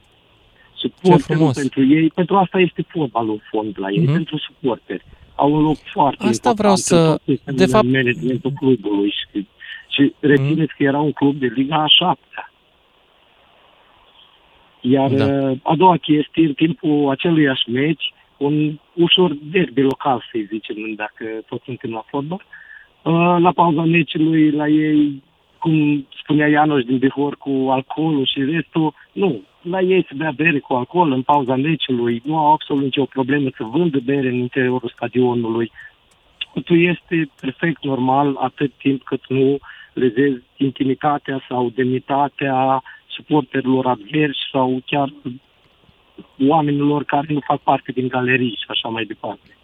Suporterul frumos. pentru ei, pentru asta este fotbalul în fond la ei, Mhm. pentru suporteri. Au un loc foarte Asta important vreau să- în tot sistemul de fapt- managementul clubului și, și rețineți Mhm. că era un club de Liga a șaptea. Iar Da. uh, a doua chestie, în timpul aceluiași meci, un ușor derby local, să-i zicem, dacă tot suntem la fotbal, uh, la pauza meciului, la ei, cum spunea Ianoș din Bihor, cu alcoolul și restul, nu, la ei se bea bere cu alcool în pauza meciului, nu au absolut nicio problemă să vândă bere în interiorul stadionului. Totul este perfect normal atât timp cât nu lezezi intimitatea sau demnitatea suporterilor adversi sau chiar oamenilor care nu fac parte din galerii și așa mai departe.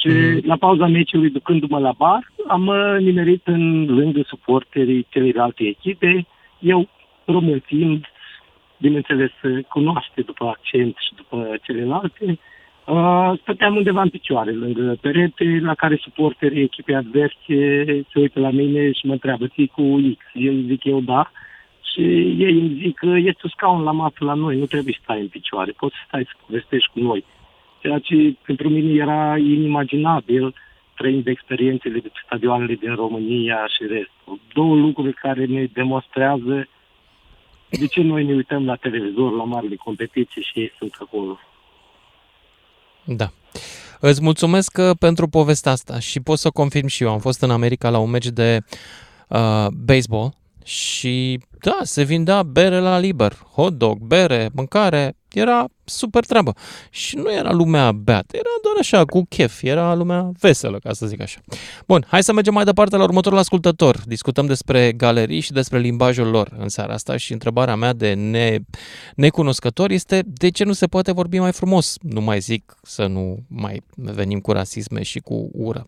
Și Mhm. la pauza meciului, ducându-mă la bar, am uh, nimerit în lângă suporterii celelalte echipe, eu român fiind, bineînțeles, uh, cunoaște după accent și după celelalte, uh, stăteam undeva în picioare, lângă perete, la care suporterii echipei adverse se uită la mine și mă întreabă, ții cu X? Eu zic eu da. Și ei îmi zic că este un scaun la masă la noi, nu trebuie să stai în picioare, poți să stai să povestești cu noi. Ceea ce pentru mine era inimaginabil trăind experiențele de pe stadioanele din România și restul. Două lucruri care ne demonstrează de ce noi ne uităm la televizor, la marile competiții și ei sunt acolo. Da. Îți mulțumesc uh, pentru povestea asta și pot să confirm și eu. Am fost în America la un meci de uh, baseball și da, se vindea bere la liber, hot dog, bere, mâncare, era super treabă. Și nu era lumea beată, era doar așa, cu chef, era lumea veselă, ca să zic așa. Bun, hai să mergem mai departe la următorul ascultător. Discutăm despre galerii și despre limbajul lor în seara asta și întrebarea mea de ne, necunoscător este de ce nu se poate vorbi mai frumos? Nu mai zic să nu mai venim cu rasisme și cu ură.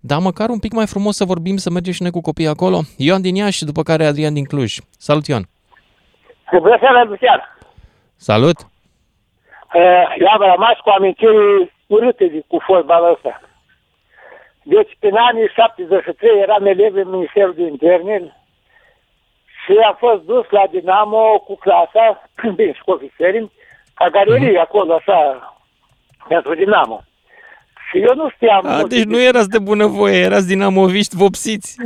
Dar măcar un pic mai frumos să vorbim, să mergem și noi cu copiii acolo. Ioan din Iași, după care Adrian din Cluj. Salut, Ioan! Bună seara, Lucian! Salut! Eh, Eu am rămas cu amintiri urâte de- cu fotbalul ăsta. Deci, în anii 73 eram elev în Ministerul de Interne și am fost dus la Dinamo cu clasa, bine, și cu ofițerii, ca galerie acolo, așa, pentru Dinamo. Și eu nu știam... A, deci nu erați de bunăvoie, erați dinamoviști vopsiți.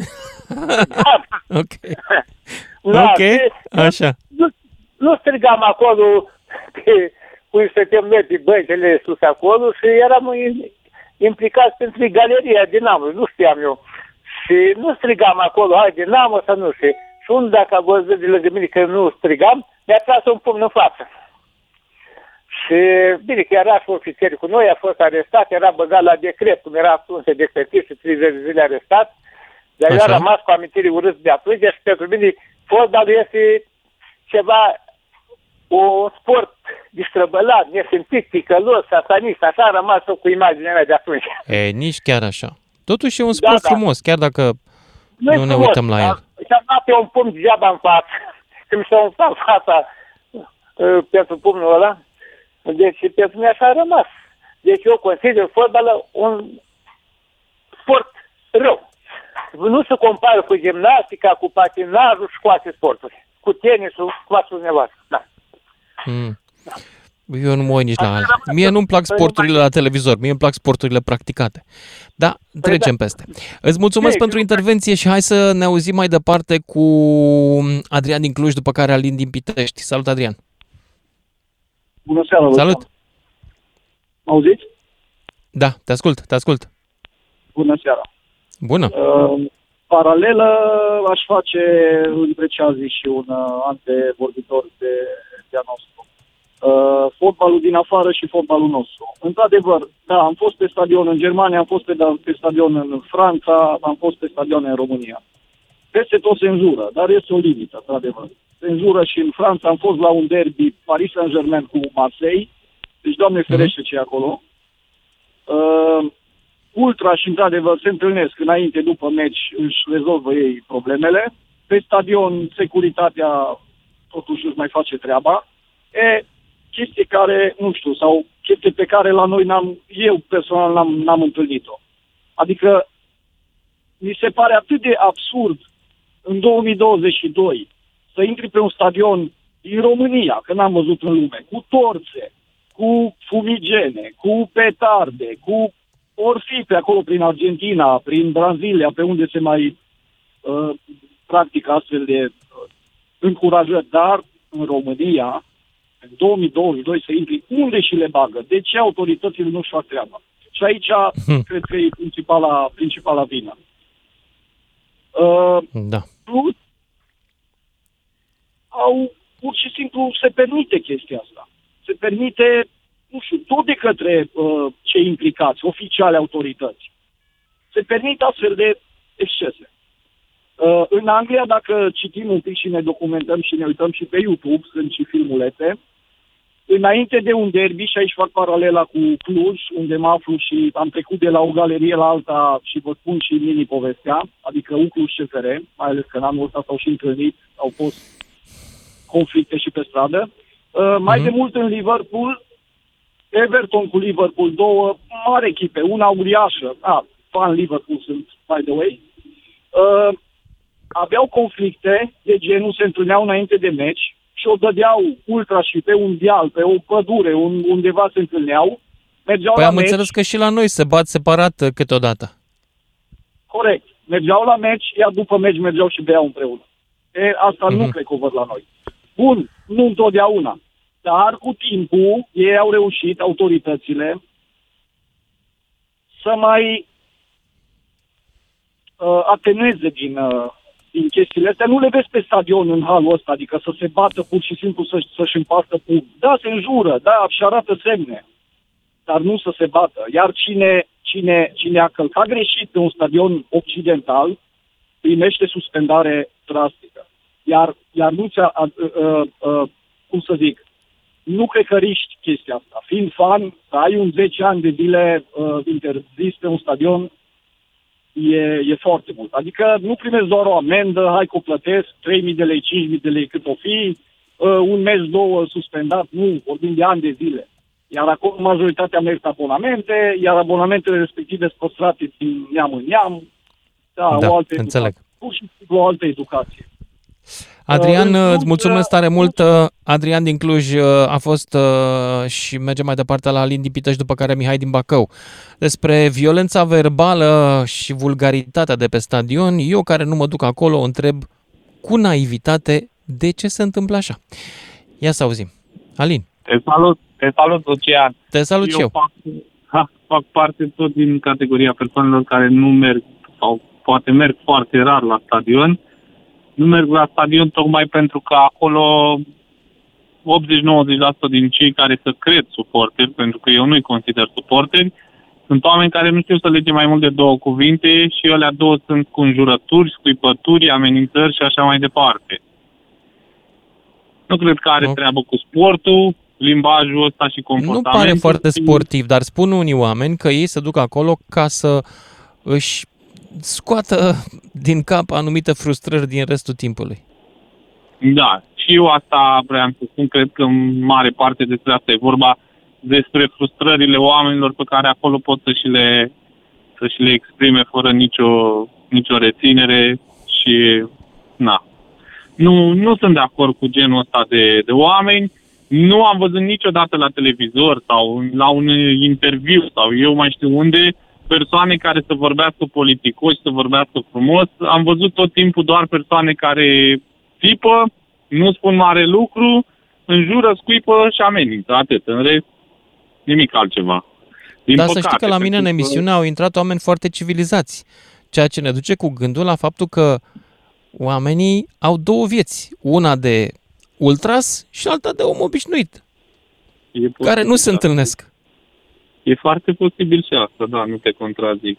ok. Da, ok, și- așa. nu, nu strigam acolo pe, cum stăteam noi pe băncile sus acolo și eram in- implicați pentru galeria Dinamo, nu știam eu. Și nu strigam acolo, hai Dinamo să nu știu. Și unul dacă a văzut de lângă mine că nu strigam, mi-a tras un pumn în față. Și bine că era și ofițer cu noi, a fost arestat, era băgat la decret, cum era atunci decretiv și 30 de zile arestat. Dar eu Așa. am rămas cu amintiri urâți de atunci și pentru mine fotbalul este ceva, un sport distrăbălat, nesimțit, ticălos, satanist, așa am rămas eu cu imaginea mea de atunci. E, nici chiar așa. Totuși e un sport da. frumos, chiar dacă Nu-i nu ne frumos, uităm la dar el. Și-am dat eu un pumn degeaba în față. Când mi s-a umflat fața uh, pentru pumnul ăla. Deci pentru mine așa a rămas. Deci eu consider fotbalul un sport rău. Nu se compară cu gimnastica, cu patinajul și cu alte sporturi. Cu tenisul, cu alte dumneavoastră. Da. Mm. Eu nu mă uit nici la alea. Mie nu-mi plac sporturile la televizor, mie îmi plac sporturile practicate. Da, trecem peste. Îți mulțumesc pentru intervenție și hai să ne auzim mai departe cu Adrian din Cluj, după care Alin din Pitești. Salut, Adrian! Bună seara! Salut! Auziți? Da, te ascult, te ascult. Bună seara! Bună! Uh, paralelă aș face între ce a zis și un uh, antevorbitor de, de a nostru. Uh, fotbalul din afară și fotbalul nostru. Într-adevăr, da, am fost pe stadion în Germania, am fost pe, da, pe stadion în Franța, am fost pe stadion în România. Peste tot cenzură, dar este o limită, într-adevăr. Cenzură și în Franța am fost la un derby Paris Saint-Germain cu Marseille, deci, Doamne ferește ce e acolo. Uh, ultra și, într-adevăr, se întâlnesc înainte, după meci, își rezolvă ei problemele. Pe stadion, securitatea totuși își mai face treaba. E, chestii care, nu știu, sau chestii pe care la noi n-am, eu personal n-am, n-am întâlnit-o. Adică, mi se pare atât de absurd în 2022 să intri pe un stadion din România, că n-am văzut în lume, cu torțe, cu fumigene, cu petarde, cu ori fi pe acolo prin Argentina, prin Brazilia, pe unde se mai uh, practică astfel de uh, încurajări, dar în România, în 2022, să intri unde și le bagă. De ce autoritățile nu-și fac treaba? Și aici hmm. cred că e principala, principala vină. Uh, da. Plus, au pur și simplu se permite chestia asta. Se permite, nu știu, tot de către uh, cei implicați, oficiale autorități. Se permit astfel de excese. Uh, în Anglia, dacă citim un pic și ne documentăm și ne uităm și pe YouTube, sunt și filmulete, înainte de un derby, și aici fac paralela cu Cluj, unde mă aflu și am trecut de la o galerie la alta și vă spun și mini-povestea, adică un Cluj CFR, mai ales că în anul ăsta s-au și întâlnit, au fost conflicte și pe stradă. Uh, mai mm-hmm. de mult în Liverpool, Everton cu Liverpool, două mari echipe, una uriașă, a, fan Liverpool sunt, by the way, uh, aveau conflicte de genul, se întâlneau înainte de meci și o dădeau ultra și pe un deal, pe o pădure, un, undeva se întâlneau, mergeau Păi la am meci, înțeles că și la noi se bat separat uh, câteodată. corect, mergeau la meci, iar după meci mergeau și beau împreună. E, asta mm-hmm. nu cred că o văd la noi. Bun, nu întotdeauna. Dar cu timpul ei au reușit, autoritățile, să mai uh, atenueze din, uh, din chestiile astea. Nu le vezi pe stadion în halul ăsta, adică să se bată pur și simplu să, să-și împartă pub. Da, se înjură, da, și arată semne, dar nu să se bată. Iar cine, cine, cine a călcat greșit pe un stadion occidental, primește suspendare drastică. Iar, iar nu ți-a, a, a, a, a, cum să zic, nu cred că riști chestia asta. Fiind fan, să ai un 10 ani de zile uh, interzis pe un stadion, e, e foarte mult. Adică nu primești doar o amendă, hai că o plătesc, 3.000 de lei, 5.000 de lei cât o fi, uh, un mes, două suspendat, nu, vorbim de ani de zile. Iar acolo majoritatea merg abonamente, iar abonamentele respective sunt păstrate din neam în neam. Da, Da, o altă înțeleg. educație. Pur și simplu o altă educație. Adrian, în îți Cluj, mulțumesc tare mult. uh, Adrian din Cluj uh, a fost uh, și merge mai departe la Alin din Pitești, după care Mihai din Bacău. Despre violența verbală și vulgaritatea de pe stadion, eu care nu mă duc acolo, o întreb cu naivitate de ce se întâmplă așa. Ia să auzim. Alin. Te salut, te salut, Lucian. Te salut și eu. Fac, ha, fac parte tot din categoria persoanelor care nu merg sau poate merg foarte rar la stadion. Nu merg la stadion tocmai pentru că acolo 80-90% din cei care să cred suporteri, pentru că eu nu-i consider suporteri, sunt oameni care nu știu să lege mai mult de două cuvinte și alea două sunt cu înjurături, scuipături, amenințări și așa mai departe. Nu cred că are treabă cu sportul, limbajul ăsta și Nu comportamentul. pare foarte sportiv, dar spun unii oameni că ei se duc acolo ca să își scoată din cap anumite frustrări din restul timpului. Da, și eu asta vreau să spun, cred că în mare parte despre asta e vorba, despre frustrările oamenilor pe care acolo pot să și le, să-și le exprime fără nicio, nicio reținere și na. Nu, nu sunt de acord cu genul ăsta de, de oameni. Nu am văzut niciodată la televizor sau la un interviu sau eu mai știu unde persoane care să vorbească politicoși, să vorbească frumos. Am văzut tot timpul doar persoane care țipă, nu spun mare lucru, înjură, scuipă și amenință. Atât. În rest, nimic altceva. Din Dar păcate, să știi că la mine în pentru că- emisiune au intrat oameni foarte civilizați, ceea ce ne duce cu gândul la faptul că oamenii au două vieți, una de ultras și alta de om obișnuit, E care nu se întâlnesc. E foarte posibil și asta, da, nu te contrazic.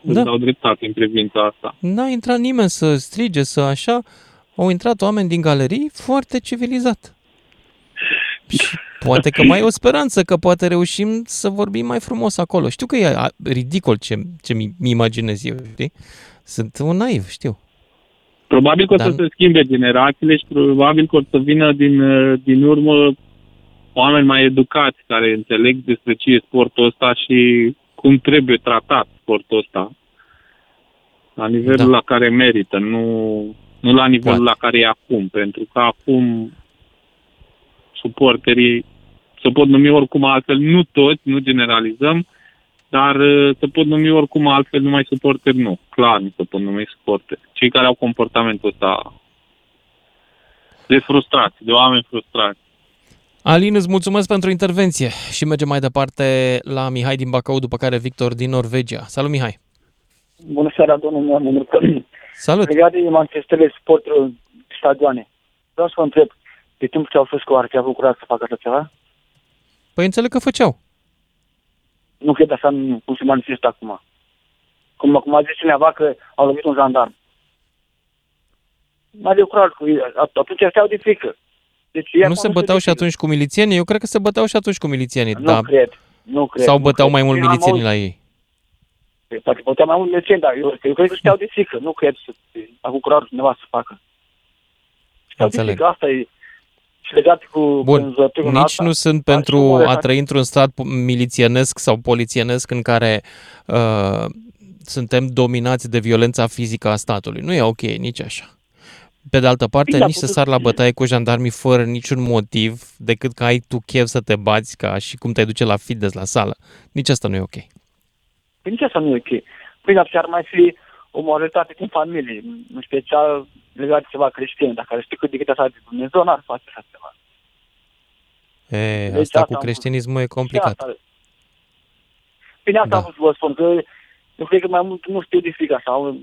Da. Îți dau dreptate în privința asta. N-a intrat nimeni să strige, să așa, au intrat oameni din galerii foarte civilizat. Și poate că mai e o speranță că poate reușim să vorbim mai frumos acolo. Știu că e a, ridicol ce, ce mi imaginez eu, știi? Sunt un naiv, știu. Probabil că o Dar- să se schimbe generațiile și probabil că o să vină din, uh, din urmă oameni mai educați care înțeleg despre ce e sportul ăsta și cum trebuie tratat sportul ăsta la nivelul Da. la care merită, nu, nu la nivelul Poate. la care e acum, pentru că acum suporterii se pot numi oricum altfel, nu toți, nu generalizăm, dar uh, se pot numi oricum altfel, numai suporteri nu. Clar nu se pot numi suporteri. Cei care au comportamentul ăsta de frustrați, de oameni frustrați. Alin, îți mulțumesc pentru intervenție și mergem mai departe la Mihai din Bacău, după care Victor din Norvegia. Salut, Mihai! Bună seara, domnul meu, număr Salut! Legat de manifestele sportului stadioane, vreau să vă întreb, de timp ce au fost cu ar fi avut curaj să facă așa ceva? Păi înțeleg că făceau. Nu cred așa nu- cum se manifestă acum. Cum, cum a zis cineva că au lovit un jandarm. Mai de curaj cu ei, at- atunci steau de frică. Deci, ei Nu acum se știu băteau de și atunci cu milițienii? Eu cred că se băteau și atunci cu milițienii. Nu da. cred, nu cred. Sau nu băteau cred. mai mult Eu am milițienii auzit- la ei? Păi, Poate băteau mai mult milițieni, dar eu, eu cred că steau de frică. Nu cred să a avut curaj cineva să facă. Steau de Înțeleg. frică, asta e. Și legat cu Bun, vânzătorul nici asta, nu sunt dar pentru și omul a ăsta- trăi într-un stat milițienesc sau polițienesc în care uh, suntem dominați de violența fizică a statului. Nu e ok nici așa. Pe de altă parte, Bine, nici să dar sar la bătaie cu jandarmii fără niciun motiv decât că ai tu chef să te bați ca și cum te duce la fitness la sală. Nici asta nu e ok. Păi nici asta nu e ok. Păi dar ar mai fi o moralitate din familie, în special legat de ceva creștin. Dacă ar ști cât de cât așa de Dumnezeu, n-ar face așa ceva. E, Deci asta asta cu am creștinismul e Și complicat. asta- Bine, asta Da. am vrut să vă spun, că eu cred că mai mult nu știu de frică așa.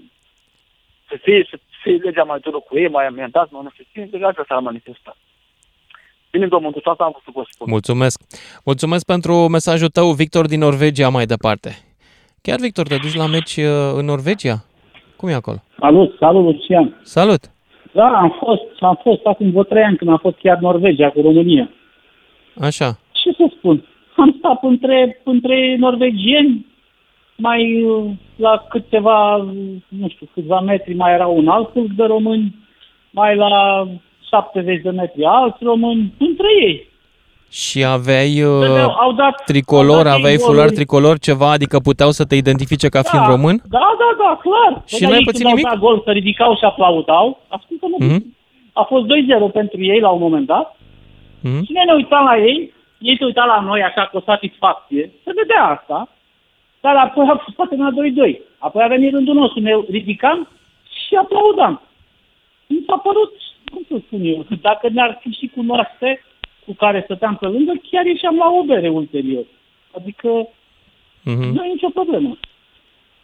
Să fie, să fie legea mai dură cu ei, mai amendați, mai nu știu ce, de asta s-ar manifesta. Bine, domnul, cu asta am vrut să vă spun. Mulțumesc. Mulțumesc pentru mesajul tău, Victor din Norvegia, mai departe. Chiar, Victor, te duci la meci uh, în Norvegia? Cum e acolo? Salut, salut Lucian. Salut! Da, am fost, am fost acum vreo trei ani când am fost chiar Norvegia cu România. Așa. Ce să spun? Am stat între, între norvegieni, mai uh, la câteva, uh, nu știu, câțiva metri mai era un alt grup de români, mai la 70 de metri alți români, între ei. Și aveai uh, Dădeau- au dat- tricolor, au dat ei aveai fular goluri. tricolor, ceva, adică puteau să te identifice ca fiind Da, român? Da, da, da, clar. Și Dar n-ai ei pățit când au nimic? dat gol, să ridicau și aplaudau. Ascultă-mă, Mhm. a fost 2-0 pentru ei la un moment dat. Mhm. Și noi ne uitam la ei, ei se uitau la noi așa cu o satisfacție, se vedea asta, dar apoi a fost poate la 2-2. Apoi a venit rândul nostru, ne ridicam și aplaudam. Mi s-a părut, cum să spun eu, dacă ne-ar fi și cunoaște cu care stăteam pe lângă, chiar ieșeam la o bere ulterior. Adică Mhm. nu e nicio problemă.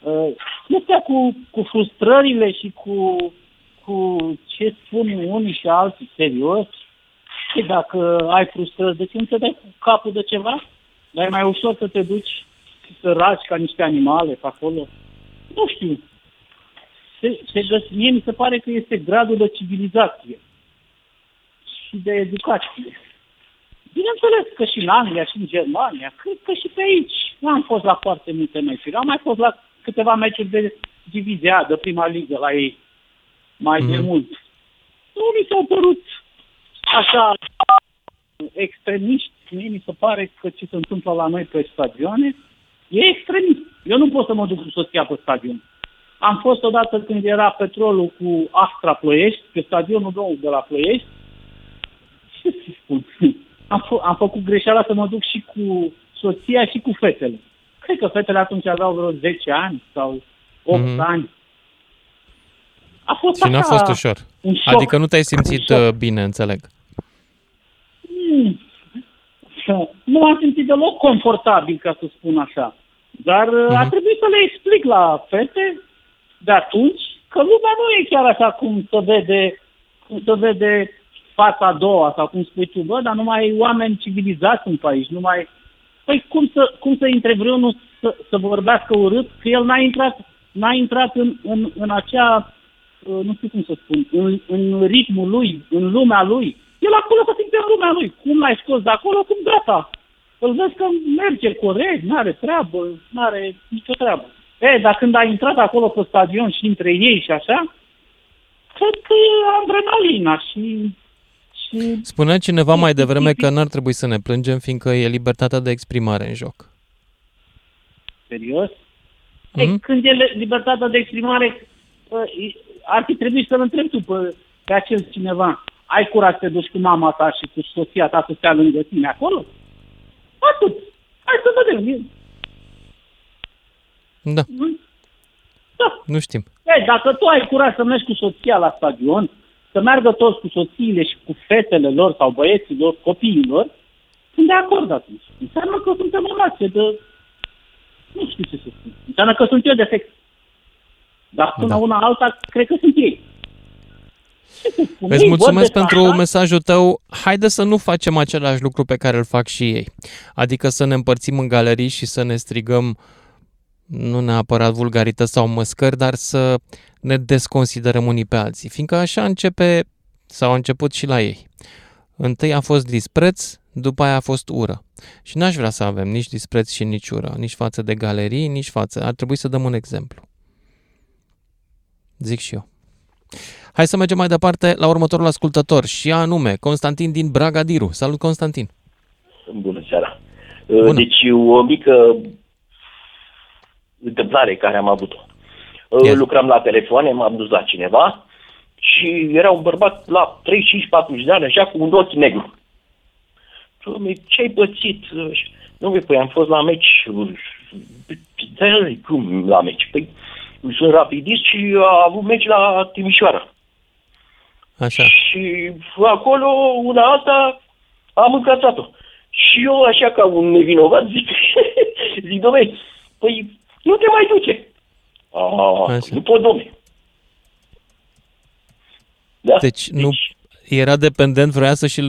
Uh, Chestia cu, cu frustrările și cu, cu ce spun unii și alții serios, și dacă ai frustrări, de ce nu te dai cu capul de ceva? Dar e mai ușor să te duci și să ragi ca niște animale pe acolo. Nu știu. Se, se găs- mie mi se pare că este gradul de civilizație și de educație. Bineînțeles că și în Anglia și în Germania, cred că și pe aici. Nu am fost la foarte multe meciuri. Am mai fost la câteva meciuri de divizia, de prima ligă la ei, mai de mult. Nu mi s-au părut așa extremiști. Mie mi se pare că ce se întâmplă la noi pe stadioane E extremist. Eu nu pot să mă duc cu soția pe stadion. Am fost odată când era petrolul cu Astra Ploiești, pe stadionul nou de la Ploiești. Ce să spun? Am, f- am făcut greșeala să mă duc și cu soția și cu fetele. Cred că fetele atunci aveau vreo 10 ani sau 8 Mhm. ani. A fost Și n-a așa fost ușor. Un șoc. Adică nu te-ai simțit Un șoc. uh, bine, înțeleg. Hmm. Nu am simțit deloc confortabil, ca să spun așa. Dar uh a trebuit să le explic la fete de atunci că lumea nu e chiar așa cum se vede, cum se vede fața a doua sau cum spui tu, bă, dar numai oameni civilizați sunt pe aici, numai... Păi cum să, cum să intre vreunul să, să vorbească urât, că el n-a intrat, n-a intrat în, în, în acea, uh, nu știu cum să spun, în, în ritmul lui, în lumea lui. El acolo să simte în lumea lui. Cum l-ai scos de acolo, cum gata. Îl vezi că merge corect, n-are treabă, n-are nicio treabă. E, dar când a intrat acolo pe stadion și între ei și așa, cred că e adrenalina și... și Spunea cineva mai devreme că n-ar trebui să ne plângem, fiindcă e libertatea de exprimare în joc. serios. Mm-hmm. E, când e le- libertatea de exprimare, bă, e- ar fi trebuit să-l întrebi tu pe, pe acel cineva. Ai curaj să te duci cu mama ta și cu soția ta să stea lângă tine acolo? Atât. Hai să vedem. E- Da, Da. nu știm. E, dacă tu ai curaj să mergi cu soția la stadion, să meargă toți cu soțiile și cu fetele lor sau băieții lor, copiilor, sunt de acord atunci. Înseamnă că suntem o nație de... Nu știu ce să spun. Înseamnă că sunt eu defect. Dar până Da. una alta, cred că sunt ei. Ce să spun? Îți Ei mulțumesc vorbesc pentru așa, mesajul tău. Haide să nu facem același lucru pe care îl fac și ei. Adică să ne împărțim în galerii și să ne strigăm nu neapărat vulgarități sau măscări, dar să ne desconsiderăm unii pe alții. Fiindcă așa începe, sau a început și la ei. Întâi a fost dispreț, după aia a fost ură. Și n-aș vrea să avem nici dispreț și nici ură, nici față de galerii, nici față. Ar trebui să dăm un exemplu. Zic și eu. Hai să mergem mai departe la următorul ascultător și anume Constantin din Bragadiru. Salut, Constantin! Bună seara. Bună. Deci o mică întâmplare care am avut-o. Yes. Lucram la telefoane, m-am dus la cineva și era un bărbat la 35-40 de ani, așa, cu un ochi negru. Dom'le, ce-ai pățit? Nu, păi am fost la meci. Da, cum la meci? Păi sunt rapidist și a avut meci la Timișoara. Așa. Și acolo, una alta, am încălțat-o. Și eu, așa ca un nevinovat, zic, zic, domne, păi nu te mai duce. A, nu pot, domne. Da? Deci, nu era dependent, vrea să-și,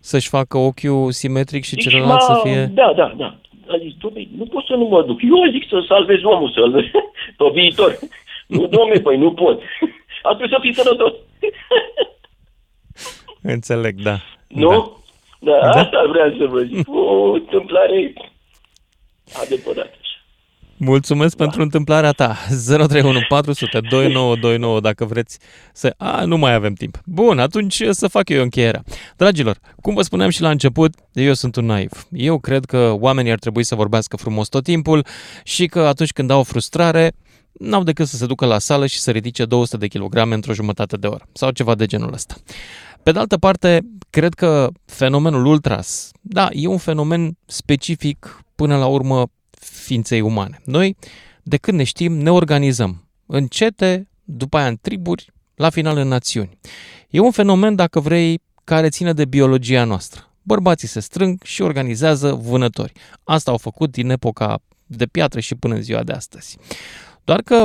să-și facă ochiul simetric și Deci celălalt m-a- să fie... Da, da, da. A zis, domne, nu pot să nu mă duc. Eu zic să salvez omul, să-l pe viitor. Nu, domne, păi nu pot. Atunci să fii sănătos. Înțeleg, da. Nu? Da, da, asta vreau să vă zic. O întâmplare adevărată. Mulțumesc pentru întâmplarea ta. 031 400 2929 dacă vreți să... A, nu mai avem timp. Bun, atunci să fac eu încheierea. Dragilor, cum vă spuneam și la început, eu sunt un naiv. Eu cred că oamenii ar trebui să vorbească frumos tot timpul și că atunci când au o frustrare, n-au decât să se ducă la sală și să ridice 200 de kilograme într-o jumătate de oră sau ceva de genul ăsta. Pe de altă parte, cred că fenomenul ultras, da, e un fenomen specific până la urmă ființei umane. Noi, de când ne știm, ne organizăm în cete, după aia în triburi, la final în națiuni. E un fenomen, dacă vrei, care ține de biologia noastră. Bărbații se strâng și organizează vânători. Asta au făcut din epoca de piatră și până în ziua de astăzi. Doar că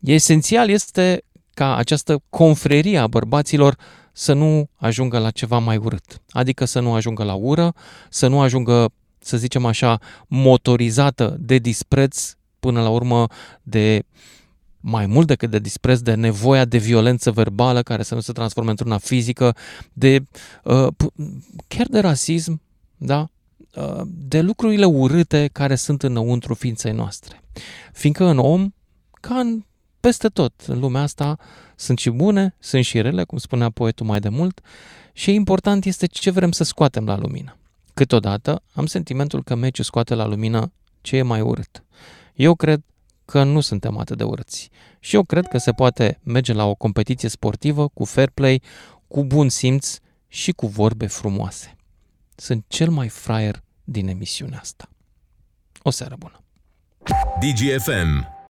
esențial este ca această confrerie a bărbaților să nu ajungă la ceva mai urât. Adică să nu ajungă la ură, să nu ajungă, să zicem așa, motorizată de dispreț până la urmă de mai mult decât de dispreț, de nevoia de violență verbală care să nu se transforme într-una fizică, de uh, chiar de rasism, da? Uh, de lucrurile urâte care sunt înăuntru ființei noastre. Fiindcă în om, ca în peste tot în lumea asta, sunt și bune, sunt și rele, cum spunea poetul mai de mult, și important este ce vrem să scoatem la lumină. Câteodată am sentimentul că meciul scoate la lumină ce e mai urât. Eu cred că nu suntem atât de urâți. Și eu cred că se poate merge la o competiție sportivă cu fair play, cu bun simț și cu vorbe frumoase. Sunt cel mai fraier din emisiunea asta. O seară bună! DGFM